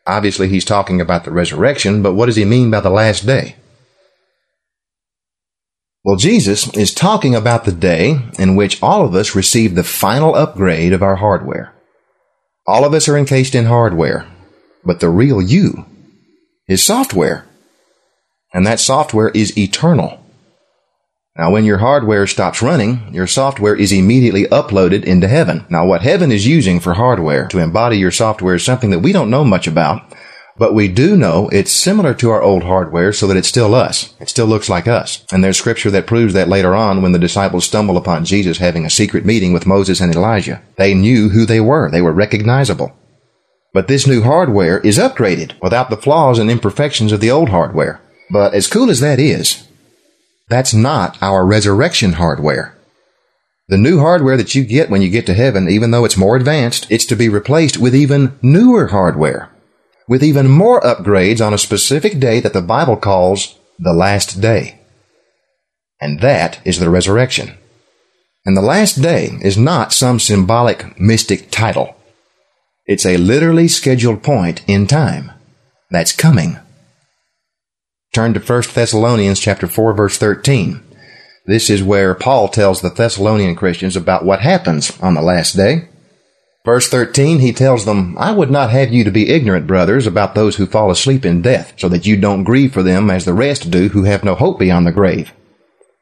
Obviously, he's talking about the resurrection, but what does he mean by the last day? Well, Jesus is talking about the day in which all of us receive the final upgrade of our hardware. All of us are encased in hardware, but the real you is software. And that software is eternal. Now, when your hardware stops running, your software is immediately uploaded into heaven. Now, what heaven is using for hardware to embody your software is something that we don't know much about, but we do know it's similar to our old hardware so that it's still us. It still looks like us. And there's scripture that proves that later on when the disciples stumble upon Jesus having a secret meeting with Moses and Elijah. They knew who they were. They were recognizable. But this new hardware is upgraded without the flaws and imperfections of the old hardware. But as cool as that is, that's not our resurrection hardware. The new hardware that you get when you get to heaven, even though it's more advanced, it's to be replaced with even newer hardware with even more upgrades on a specific day that the Bible calls the last day. And that is the resurrection. And the last day is not some symbolic mystic title. It's a literally scheduled point in time that's coming. Turn to 1 Thessalonians chapter 4 verse 13. This is where Paul tells the Thessalonian Christians about what happens on the last day. Verse 13, he tells them, I would not have you to be ignorant, brothers, about those who fall asleep in death, so that you don't grieve for them as the rest do who have no hope beyond the grave.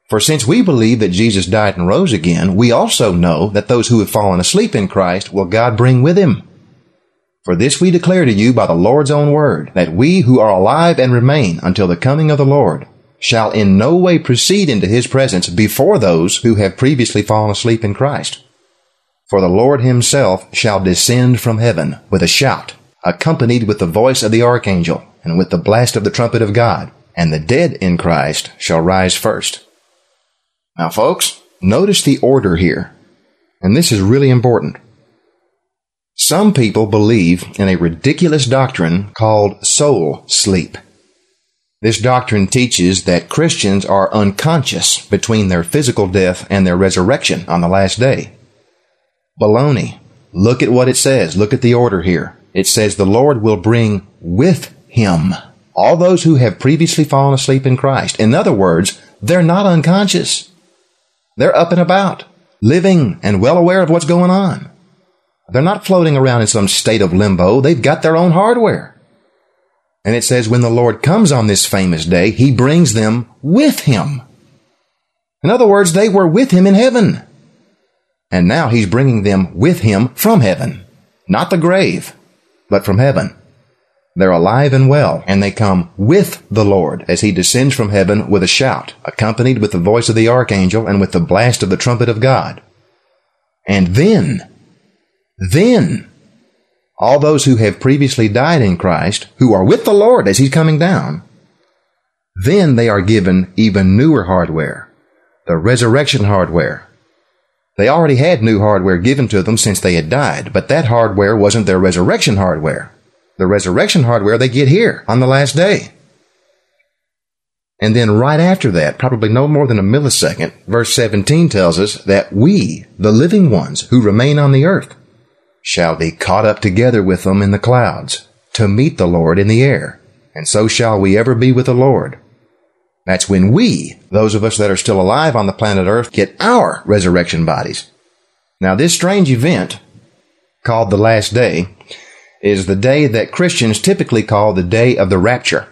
For since we believe that Jesus died and rose again, we also know that those who have fallen asleep in Christ will God bring with him. For this we declare to you by the Lord's own word, that we who are alive and remain until the coming of the Lord shall in no way proceed into his presence before those who have previously fallen asleep in Christ. For the Lord himself shall descend from heaven with a shout, accompanied with the voice of the archangel, and with the blast of the trumpet of God, and the dead in Christ shall rise first. Now, folks, notice the order here, and this is really important. Some people believe in a ridiculous doctrine called soul sleep. This doctrine teaches that Christians are unconscious between their physical death and their resurrection on the last day. Baloney. Look at what it says. Look at the order here. It says the Lord will bring with him all those who have previously fallen asleep in Christ. In other words, they're not unconscious. They're up and about, living and well aware of what's going on. They're not floating around in some state of limbo. They've got their own hardware. And it says when the Lord comes on this famous day, he brings them with him. In other words, they were with him in heaven. And now he's bringing them with him from heaven. Not the grave, but from heaven. They're alive and well, and they come with the Lord as he descends from heaven with a shout, accompanied with the voice of the archangel and with the blast of the trumpet of God. And then, then, all those who have previously died in Christ, who are with the Lord as he's coming down, then they are given even newer hardware, the resurrection hardware, they already had new hardware given to them since they had died, but that hardware wasn't their resurrection hardware. The resurrection hardware they get here on the last day. And then right after that, probably no more than a millisecond, verse 17 tells us that we, the living ones who remain on the earth, shall be caught up together with them in the clouds to meet the Lord in the air. And so shall we ever be with the Lord. That's when we, those of us that are still alive on the planet Earth, get our resurrection bodies. Now, this strange event, called the last day, is the day that Christians typically call the day of the rapture.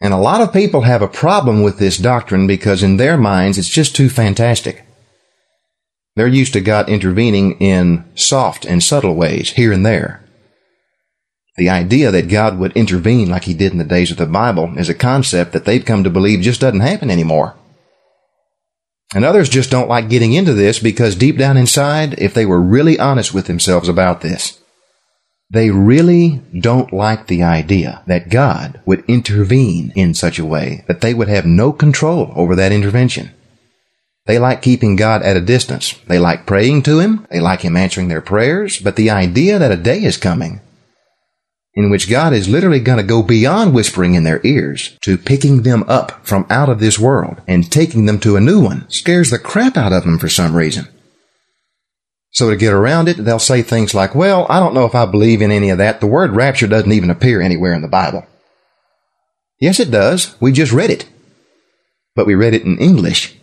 And a lot of people have a problem with this doctrine because in their minds it's just too fantastic. They're used to God intervening in soft and subtle ways here and there. The idea that God would intervene like he did in the days of the Bible is a concept that they've come to believe just doesn't happen anymore. And others just don't like getting into this because deep down inside, if they were really honest with themselves about this, they really don't like the idea that God would intervene in such a way that they would have no control over that intervention. They like keeping God at a distance. They like praying to Him. They like Him answering their prayers. But the idea that a day is coming in which God is literally going to go beyond whispering in their ears to picking them up from out of this world and taking them to a new one scares the crap out of them for some reason. So to get around it, they'll say things like, well, I don't know if I believe in any of that. The word rapture doesn't even appear anywhere in the Bible. Yes, it does. We just read it. But we read it in English.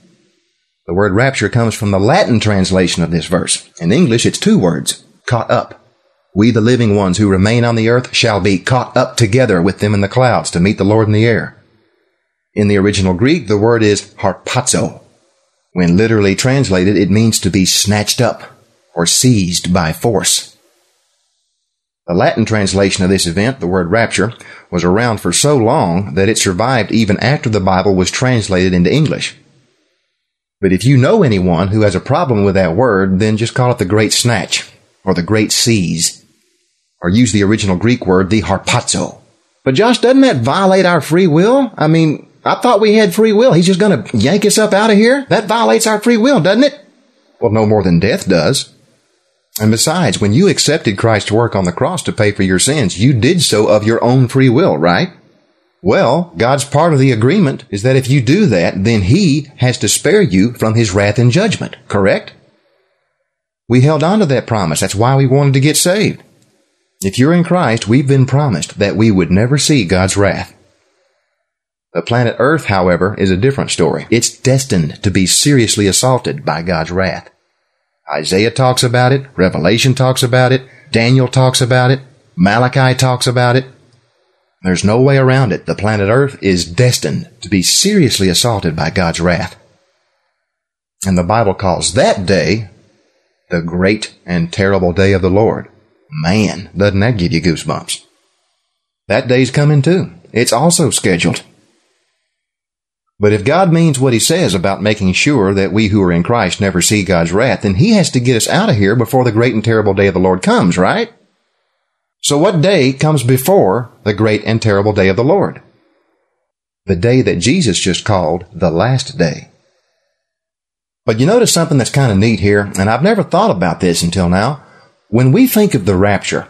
The word rapture comes from the Latin translation of this verse. In English, it's two words, caught up. We, the living ones who remain on the earth, shall be caught up together with them in the clouds to meet the Lord in the air. In the original Greek, the word is harpazo. When literally translated, it means to be snatched up or seized by force. The Latin translation of this event, the word rapture, was around for so long that it survived even after the Bible was translated into English. But if you know anyone who has a problem with that word, then just call it the Great Snatch or the Great Seize or use the original Greek word, the harpazo. But Josh, doesn't that violate our free will? I mean, I thought we had free will. He's just going to yank us up out of here? That violates our free will, doesn't it? Well, no more than death does. And besides, when you accepted Christ's work on the cross to pay for your sins, you did so of your own free will, right? Well, God's part of the agreement is that if you do that, then He has to spare you from His wrath and judgment, correct? We held on to that promise. That's why we wanted to get saved. If you're in Christ, we've been promised that we would never see God's wrath. The planet Earth, however, is a different story. It's destined to be seriously assaulted by God's wrath. Isaiah talks about it, Revelation talks about it, Daniel talks about it, Malachi talks about it. There's no way around it. The planet Earth is destined to be seriously assaulted by God's wrath. And the Bible calls that day the great and terrible day of the Lord. Man, doesn't that give you goosebumps? That day's coming too. It's also scheduled. But if God means what he says about making sure that we who are in Christ never see God's wrath, then he has to get us out of here before the great and terrible day of the Lord comes, right? So what day comes before the great and terrible day of the Lord? The day that Jesus just called the last day. But you notice something that's kind of neat here, and I've never thought about this until now. When we think of the rapture,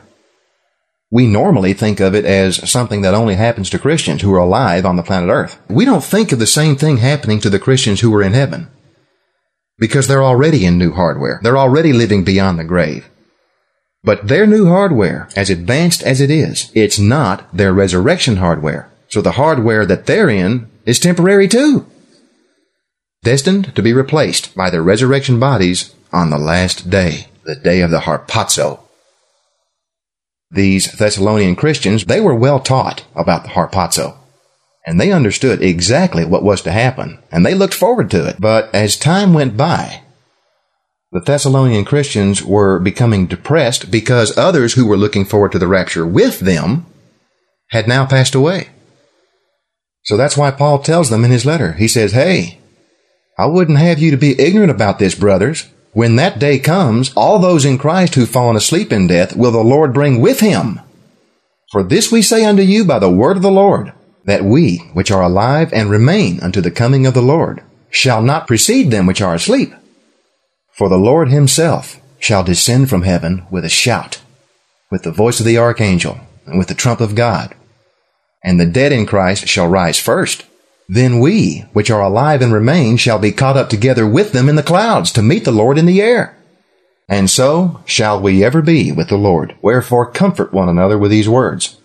we normally think of it as something that only happens to Christians who are alive on the planet Earth. We don't think of the same thing happening to the Christians who are in heaven. Because they're already in new hardware. They're already living beyond the grave. But their new hardware, as advanced as it is, it's not their resurrection hardware. So the hardware that they're in is temporary too. Destined to be replaced by their resurrection bodies on the last day the day of the harpazo. These Thessalonian Christians, they were well taught about the harpazo. And they understood exactly what was to happen, and they looked forward to it. But as time went by, the Thessalonian Christians were becoming depressed because others who were looking forward to the rapture with them had now passed away. So that's why Paul tells them in his letter. He says, Hey, I wouldn't have you to be ignorant about this, brothers. When that day comes, all those in Christ who've fallen asleep in death will the Lord bring with him. For this we say unto you by the word of the Lord, that we, which are alive and remain unto the coming of the Lord, shall not precede them which are asleep. For the Lord himself shall descend from heaven with a shout, with the voice of the archangel, and with the trump of God. And the dead in Christ shall rise first. Then we, which are alive and remain, shall be caught up together with them in the clouds to meet the Lord in the air. And so shall we ever be with the Lord. Wherefore comfort one another with these words.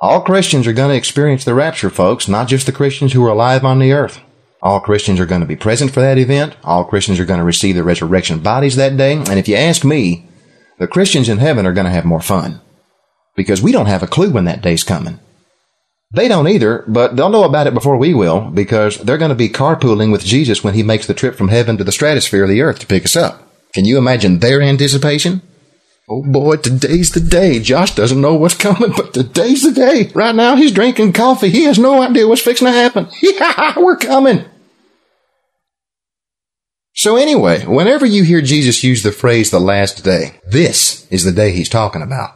All Christians are going to experience the rapture, folks, not just the Christians who are alive on the earth. All Christians are going to be present for that event. All Christians are going to receive their resurrection bodies that day. And if you ask me, the Christians in heaven are going to have more fun. Because we don't have a clue when that day's coming. They don't either, but they'll know about it before we will because they're going to be carpooling with Jesus when he makes the trip from heaven to the stratosphere of the earth to pick us up. Can you imagine their anticipation? Oh boy, today's the day. Josh doesn't know what's coming, but today's the day. Right now he's drinking coffee. He has no idea what's fixing to happen. [LAUGHS] Yeah, we're coming. So anyway, whenever you hear Jesus use the phrase the last day, this is the day he's talking about.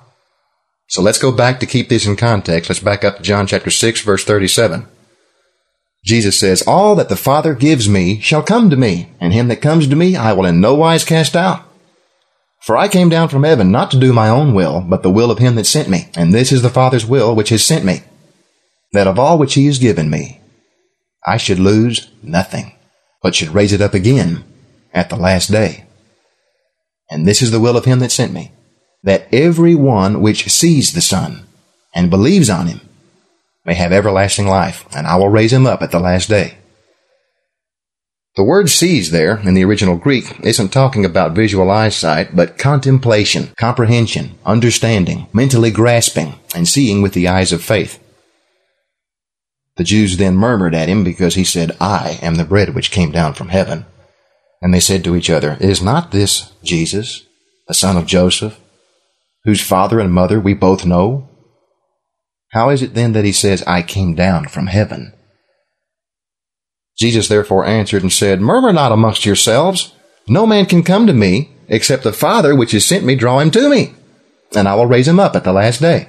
So let's go back to keep this in context. Let's back up to John chapter 6 verse 37. Jesus says, All that the Father gives me shall come to me, and him that comes to me I will in no wise cast out. For I came down from heaven not to do my own will, but the will of him that sent me. And this is the Father's will which has sent me, that of all which he has given me, I should lose nothing, but should raise it up again at the last day. And this is the will of him that sent me, that every one which sees the Son and believes on him may have everlasting life, and I will raise him up at the last day. The word sees there in the original Greek isn't talking about visual eyesight, but contemplation, comprehension, understanding, mentally grasping, and seeing with the eyes of faith. The Jews then murmured at him because he said, I am the bread which came down from heaven. And they said to each other, Is not this Jesus, the son of Joseph, whose father and mother we both know? How is it then that he says, I came down from heaven? Jesus therefore answered and said, Murmur not amongst yourselves. No man can come to me except the Father which has sent me draw him to me, and I will raise him up at the last day.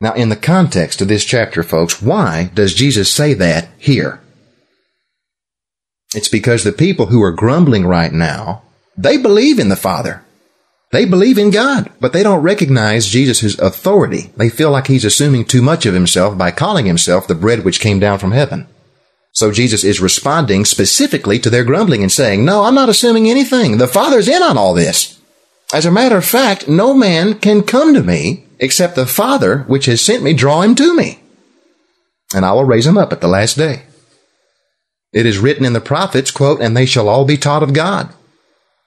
Now, in the context of this chapter, folks, why does Jesus say that here? It's because the people who are grumbling right now, they believe in the Father. They believe in God, but they don't recognize Jesus' authority. They feel like he's assuming too much of himself by calling himself the bread which came down from heaven. So Jesus is responding specifically to their grumbling and saying, No, I'm not assuming anything. The Father's in on all this. As a matter of fact, no man can come to me except the Father which has sent me draw him to me. And I will raise him up at the last day. It is written in the prophets, quote, and they shall all be taught of God.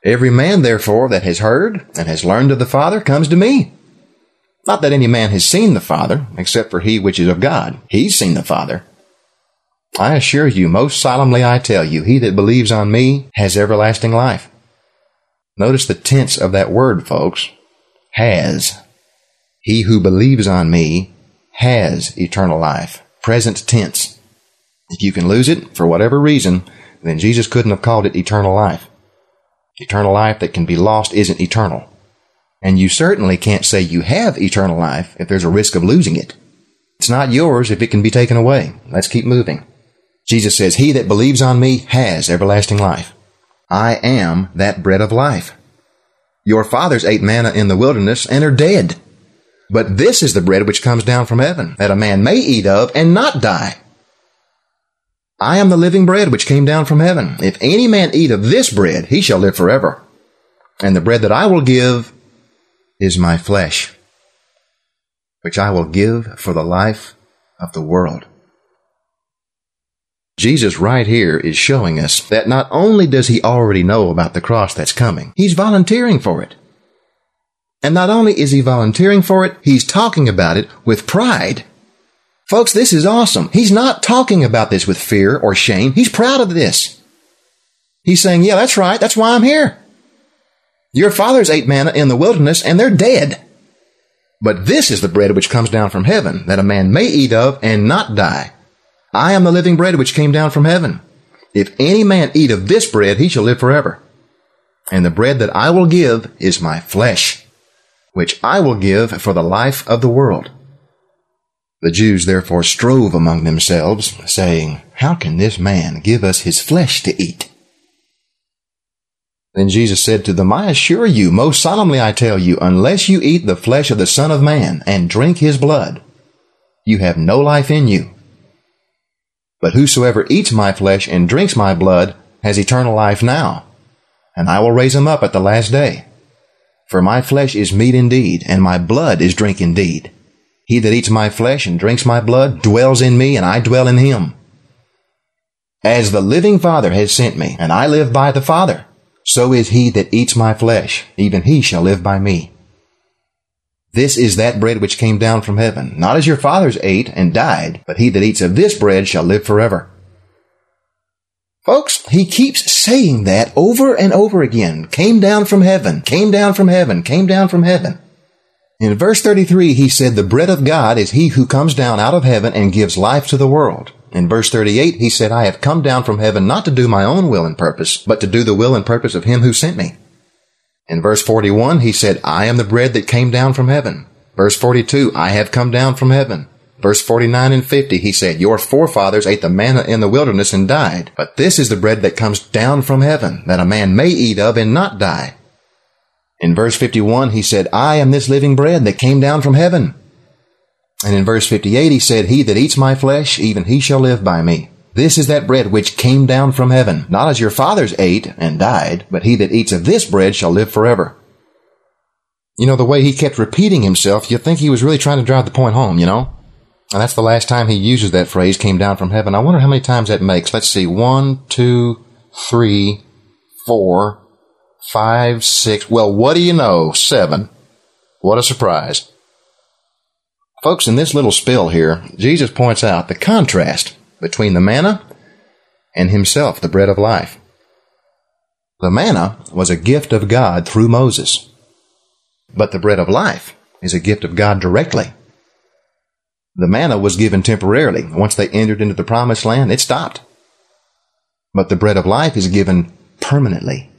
Every man, therefore, that has heard and has learned of the Father comes to me. Not that any man has seen the Father, except for he which is of God. He's seen the Father. I assure you, most solemnly I tell you, he that believes on me has everlasting life. Notice the tense of that word, folks. Has. He who believes on me has eternal life. Present tense. If you can lose it for whatever reason, then Jesus couldn't have called it eternal life. Eternal life that can be lost isn't eternal. And you certainly can't say you have eternal life if there's a risk of losing it. It's not yours if it can be taken away. Let's keep moving. Jesus says, He that believes on me has everlasting life. I am that bread of life. Your fathers ate manna in the wilderness and are dead. But this is the bread which comes down from heaven, that a man may eat of and not die. I am the living bread which came down from heaven. If any man eat of this bread, he shall live forever. And the bread that I will give is my flesh, which I will give for the life of the world. Jesus right here is showing us that not only does he already know about the cross that's coming, he's volunteering for it. And not only is he volunteering for it, he's talking about it with pride. Folks, this is awesome. He's not talking about this with fear or shame. He's proud of this. He's saying, yeah, that's right. That's why I'm here. Your fathers ate manna in the wilderness and they're dead. But this is the bread which comes down from heaven that a man may eat of and not die. I am the living bread which came down from heaven. If any man eat of this bread, he shall live forever. And the bread that I will give is my flesh, which I will give for the life of the world. The Jews therefore strove among themselves, saying, How can this man give us his flesh to eat? Then Jesus said to them, I assure you, most solemnly I tell you, unless you eat the flesh of the Son of Man and drink his blood, you have no life in you. But whosoever eats my flesh and drinks my blood has eternal life now, and I will raise him up at the last day. For my flesh is meat indeed, and my blood is drink indeed. He that eats my flesh and drinks my blood dwells in me, and I dwell in him. As the living Father has sent me, and I live by the Father, so is he that eats my flesh, even he shall live by me. This is that bread which came down from heaven, not as your fathers ate and died, but he that eats of this bread shall live forever. Folks, he keeps saying that over and over again. Came down from heaven, came down from heaven, came down from heaven. In verse 33, he said, The bread of God is he who comes down out of heaven and gives life to the world. In verse 38, he said, I have come down from heaven not to do my own will and purpose, but to do the will and purpose of him who sent me. In verse 41, he said, I am the bread that came down from heaven. Verse 42, I have come down from heaven. Verse 49 and 50, he said, Your forefathers ate the manna in the wilderness and died. But this is the bread that comes down from heaven, that a man may eat of and not die. In verse 51, he said, I am this living bread that came down from heaven. And in verse 58, he said, He that eats my flesh, even he shall live by me. This is that bread which came down from heaven, not as your fathers ate and died, but he that eats of this bread shall live forever. You know, the way he kept repeating himself, you'd think he was really trying to drive the point home, you know? And that's the last time he uses that phrase, came down from heaven. I wonder how many times that makes. Let's see. One, two, three, four, five, six. Well, what do you know? Seven. What a surprise. Folks, in this little spill here, Jesus points out the contrast between the manna and himself, the bread of life. The manna was a gift of God through Moses, but the bread of life is a gift of God directly. The manna was given temporarily. Once they entered into the promised land, it stopped. But the bread of life is given permanently.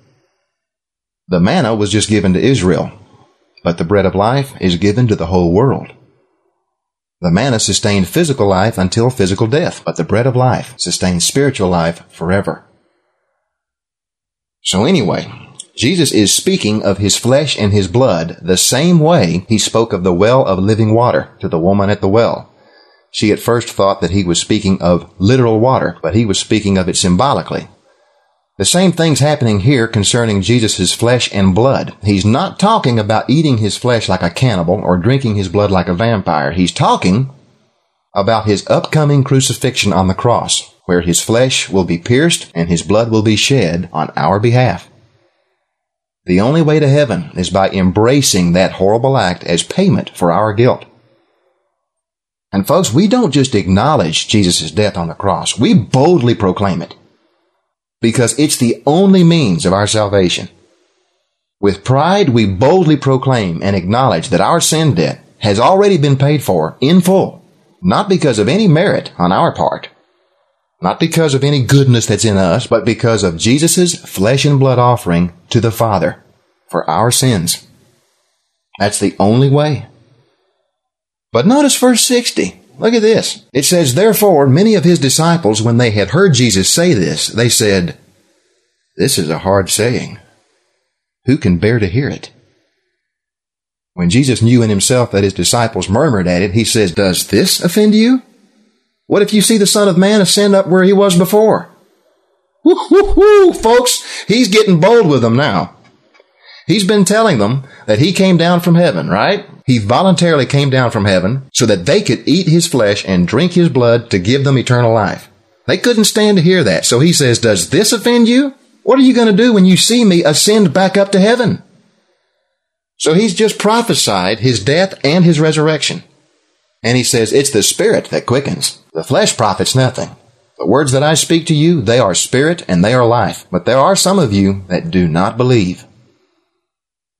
The manna was just given to Israel, but the bread of life is given to the whole world. The manna sustained physical life until physical death, but the bread of life sustains spiritual life forever. So anyway, Jesus is speaking of his flesh and his blood the same way he spoke of the well of living water to the woman at the well. She at first thought that he was speaking of literal water, but he was speaking of it symbolically. The same thing's happening here concerning Jesus' flesh and blood. He's not talking about eating his flesh like a cannibal or drinking his blood like a vampire. He's talking about his upcoming crucifixion on the cross, where his flesh will be pierced and his blood will be shed on our behalf. The only way to heaven is by embracing that horrible act as payment for our guilt. And folks, we don't just acknowledge Jesus' death on the cross. We boldly proclaim it because it's the only means of our salvation. With pride, we boldly proclaim and acknowledge that our sin debt has already been paid for in full, not because of any merit on our part, not because of any goodness that's in us, but because of Jesus' flesh and blood offering to the Father for our sins. That's the only way. But notice verse 60. Look at this. It says, Therefore, many of his disciples, when they had heard Jesus say this, they said, This is a hard saying. Who can bear to hear it? When Jesus knew in himself that his disciples murmured at it, he says, Does this offend you? What if you see the Son of Man ascend up where he was before? Woo, woo, woo, folks, he's getting bold with them now. He's been telling them that he came down from heaven, right? He voluntarily came down from heaven so that they could eat his flesh and drink his blood to give them eternal life. They couldn't stand to hear that. So he says, does this offend you? What are you going to do when you see me ascend back up to heaven? So he's just prophesied his death and his resurrection. And he says, it's the spirit that quickens. The flesh profits nothing. The words that I speak to you, they are spirit and they are life. But there are some of you that do not believe.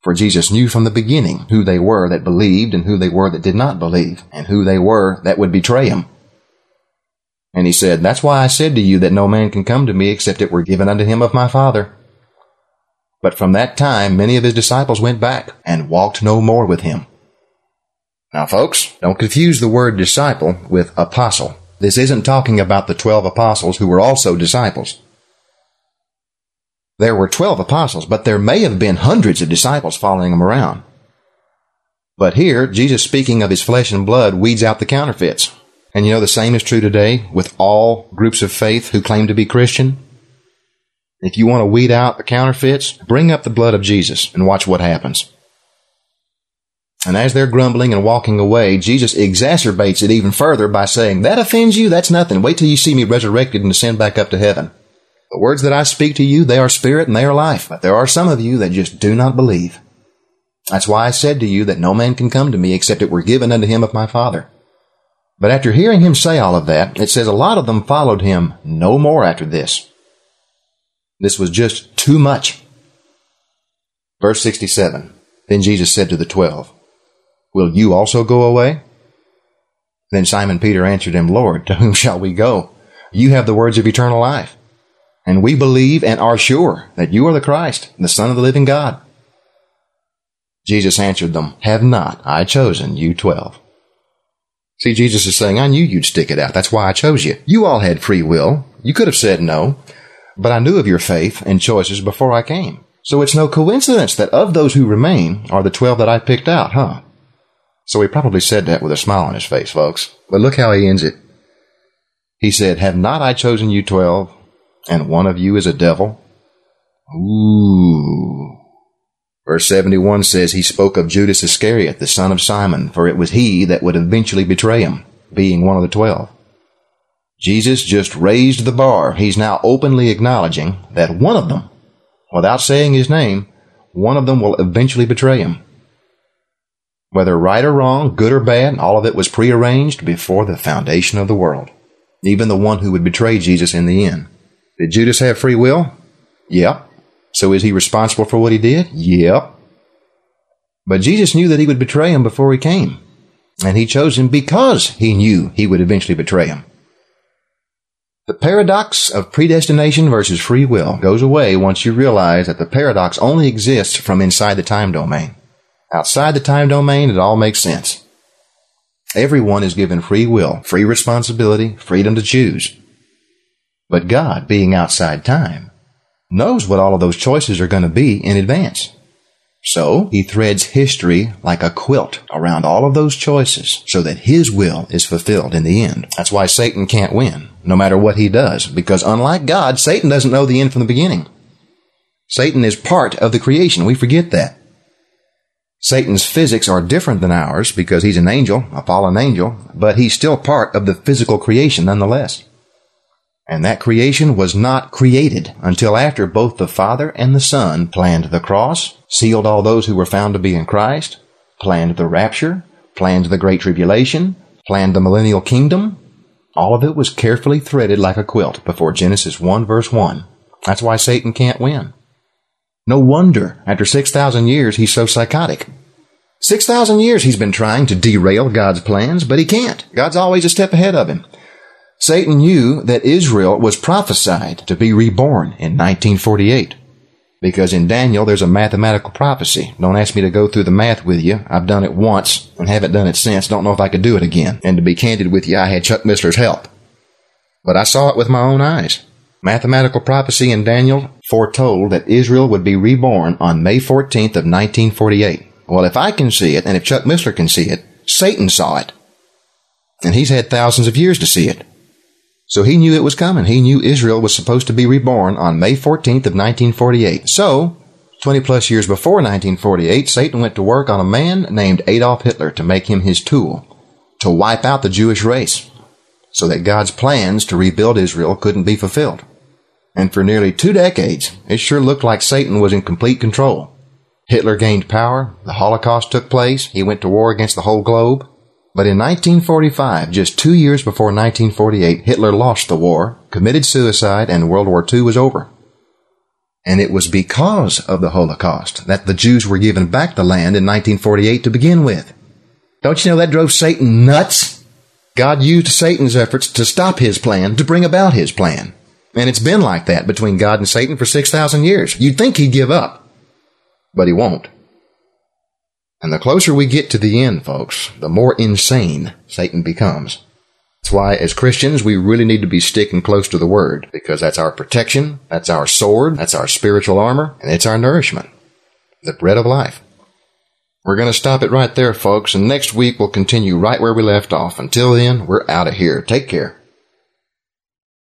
For Jesus knew from the beginning who they were that believed and who they were that did not believe, and who they were that would betray him. And he said, That's why I said to you that no man can come to me except it were given unto him of my Father. But from that time many of his disciples went back and walked no more with him. Now folks, don't confuse the word disciple with apostle. This isn't talking about the twelve apostles who were also disciples. There were 12 apostles, but there may have been hundreds of disciples following them around. But here, Jesus speaking of his flesh and blood weeds out the counterfeits. And you know the same is true today with all groups of faith who claim to be Christian. If you want to weed out the counterfeits, bring up the blood of Jesus and watch what happens. And as they're grumbling and walking away, Jesus exacerbates it even further by saying, That offends you? That's nothing. Wait till you see me resurrected and ascend back up to heaven. The words that I speak to you, they are spirit and they are life. But there are some of you that just do not believe. That's why I said to you that no man can come to me except it were given unto him of my Father. But after hearing him say all of that, it says a lot of them followed him no more after this. This was just too much. Verse 67. Then Jesus said to the twelve, Will you also go away? Then Simon Peter answered him, Lord, to whom shall we go? You have the words of eternal life. And we believe and are sure that you are the Christ, the Son of the living God. Jesus answered them, Have not I chosen you twelve? See, Jesus is saying, I knew you'd stick it out. That's why I chose you. You all had free will. You could have said no, but I knew of your faith and choices before I came. So it's no coincidence that of those who remain are the 12 that I picked out, huh? So he probably said that with a smile on his face, folks. But look how he ends it. He said, Have not I chosen you 12, and one of you is a devil? Ooh. Verse 71 says he spoke of Judas Iscariot, the son of Simon, for it was he that would eventually betray him, being one of the twelve. Jesus just raised the bar. He's now openly acknowledging that one of them, without saying his name, one of them will eventually betray him. Whether right or wrong, good or bad, all of it was prearranged before the foundation of the world. Even the one who would betray Jesus in the end. Did Judas have free will? Yep. So is he responsible for what he did? Yep. But Jesus knew that he would betray him before he came. And he chose him because he knew he would eventually betray him. The paradox of predestination versus free will goes away once you realize that the paradox only exists from inside the time domain. Outside the time domain, it all makes sense. Everyone is given free will, free responsibility, freedom to choose. But God, being outside time, knows what all of those choices are going to be in advance. So he threads history like a quilt around all of those choices so that his will is fulfilled in the end. That's why Satan can't win, no matter what he does, because unlike God, Satan doesn't know the end from the beginning. Satan is part of the creation. We forget that. Satan's physics are different than ours because he's an angel, a fallen angel, but he's still part of the physical creation nonetheless. And that creation was not created until after both the Father and the Son planned the cross, sealed all those who were found to be in Christ, planned the rapture, planned the Great Tribulation, planned the millennial kingdom. All of it was carefully threaded like a quilt before Genesis 1 verse 1. That's why Satan can't win. No wonder, after 6,000 years, he's so psychotic. 6,000 years he's been trying to derail God's plans, but he can't. God's always a step ahead of him. Satan knew that Israel was prophesied to be reborn in 1948. Because in Daniel, there's a mathematical prophecy. Don't ask me to go through the math with you. I've done it once and haven't done it since. Don't know if I could do it again. And to be candid with you, I had Chuck Missler's help. But I saw it with my own eyes. Mathematical prophecy in Daniel foretold that Israel would be reborn on May 14th of 1948. Well, if I can see it, and if Chuck Missler can see it, Satan saw it. And he's had thousands of years to see it. So he knew it was coming. He knew Israel was supposed to be reborn on May 14th of 1948. So, 20 plus years before 1948, Satan went to work on a man named Adolf Hitler to make him his tool, to wipe out the Jewish race, so that God's plans to rebuild Israel couldn't be fulfilled. And for nearly two decades, it sure looked like Satan was in complete control. Hitler gained power, the Holocaust took place, he went to war against the whole globe, but in 1945, just two years before 1948, Hitler lost the war, committed suicide, and World War II was over. And it was because of the Holocaust that the Jews were given back the land in 1948 to begin with. Don't you know that drove Satan nuts? God used Satan's efforts to stop his plan to bring about his plan. And it's been like that between God and Satan for 6,000 years. You'd think he'd give up, but he won't. And the closer we get to the end, folks, the more insane Satan becomes. That's why, as Christians, we really need to be sticking close to the Word, because that's our protection, that's our sword, that's our spiritual armor, and it's our nourishment. The bread of life. We're going to stop it right there, folks, and next week we'll continue right where we left off. Until then, we're out of here. Take care.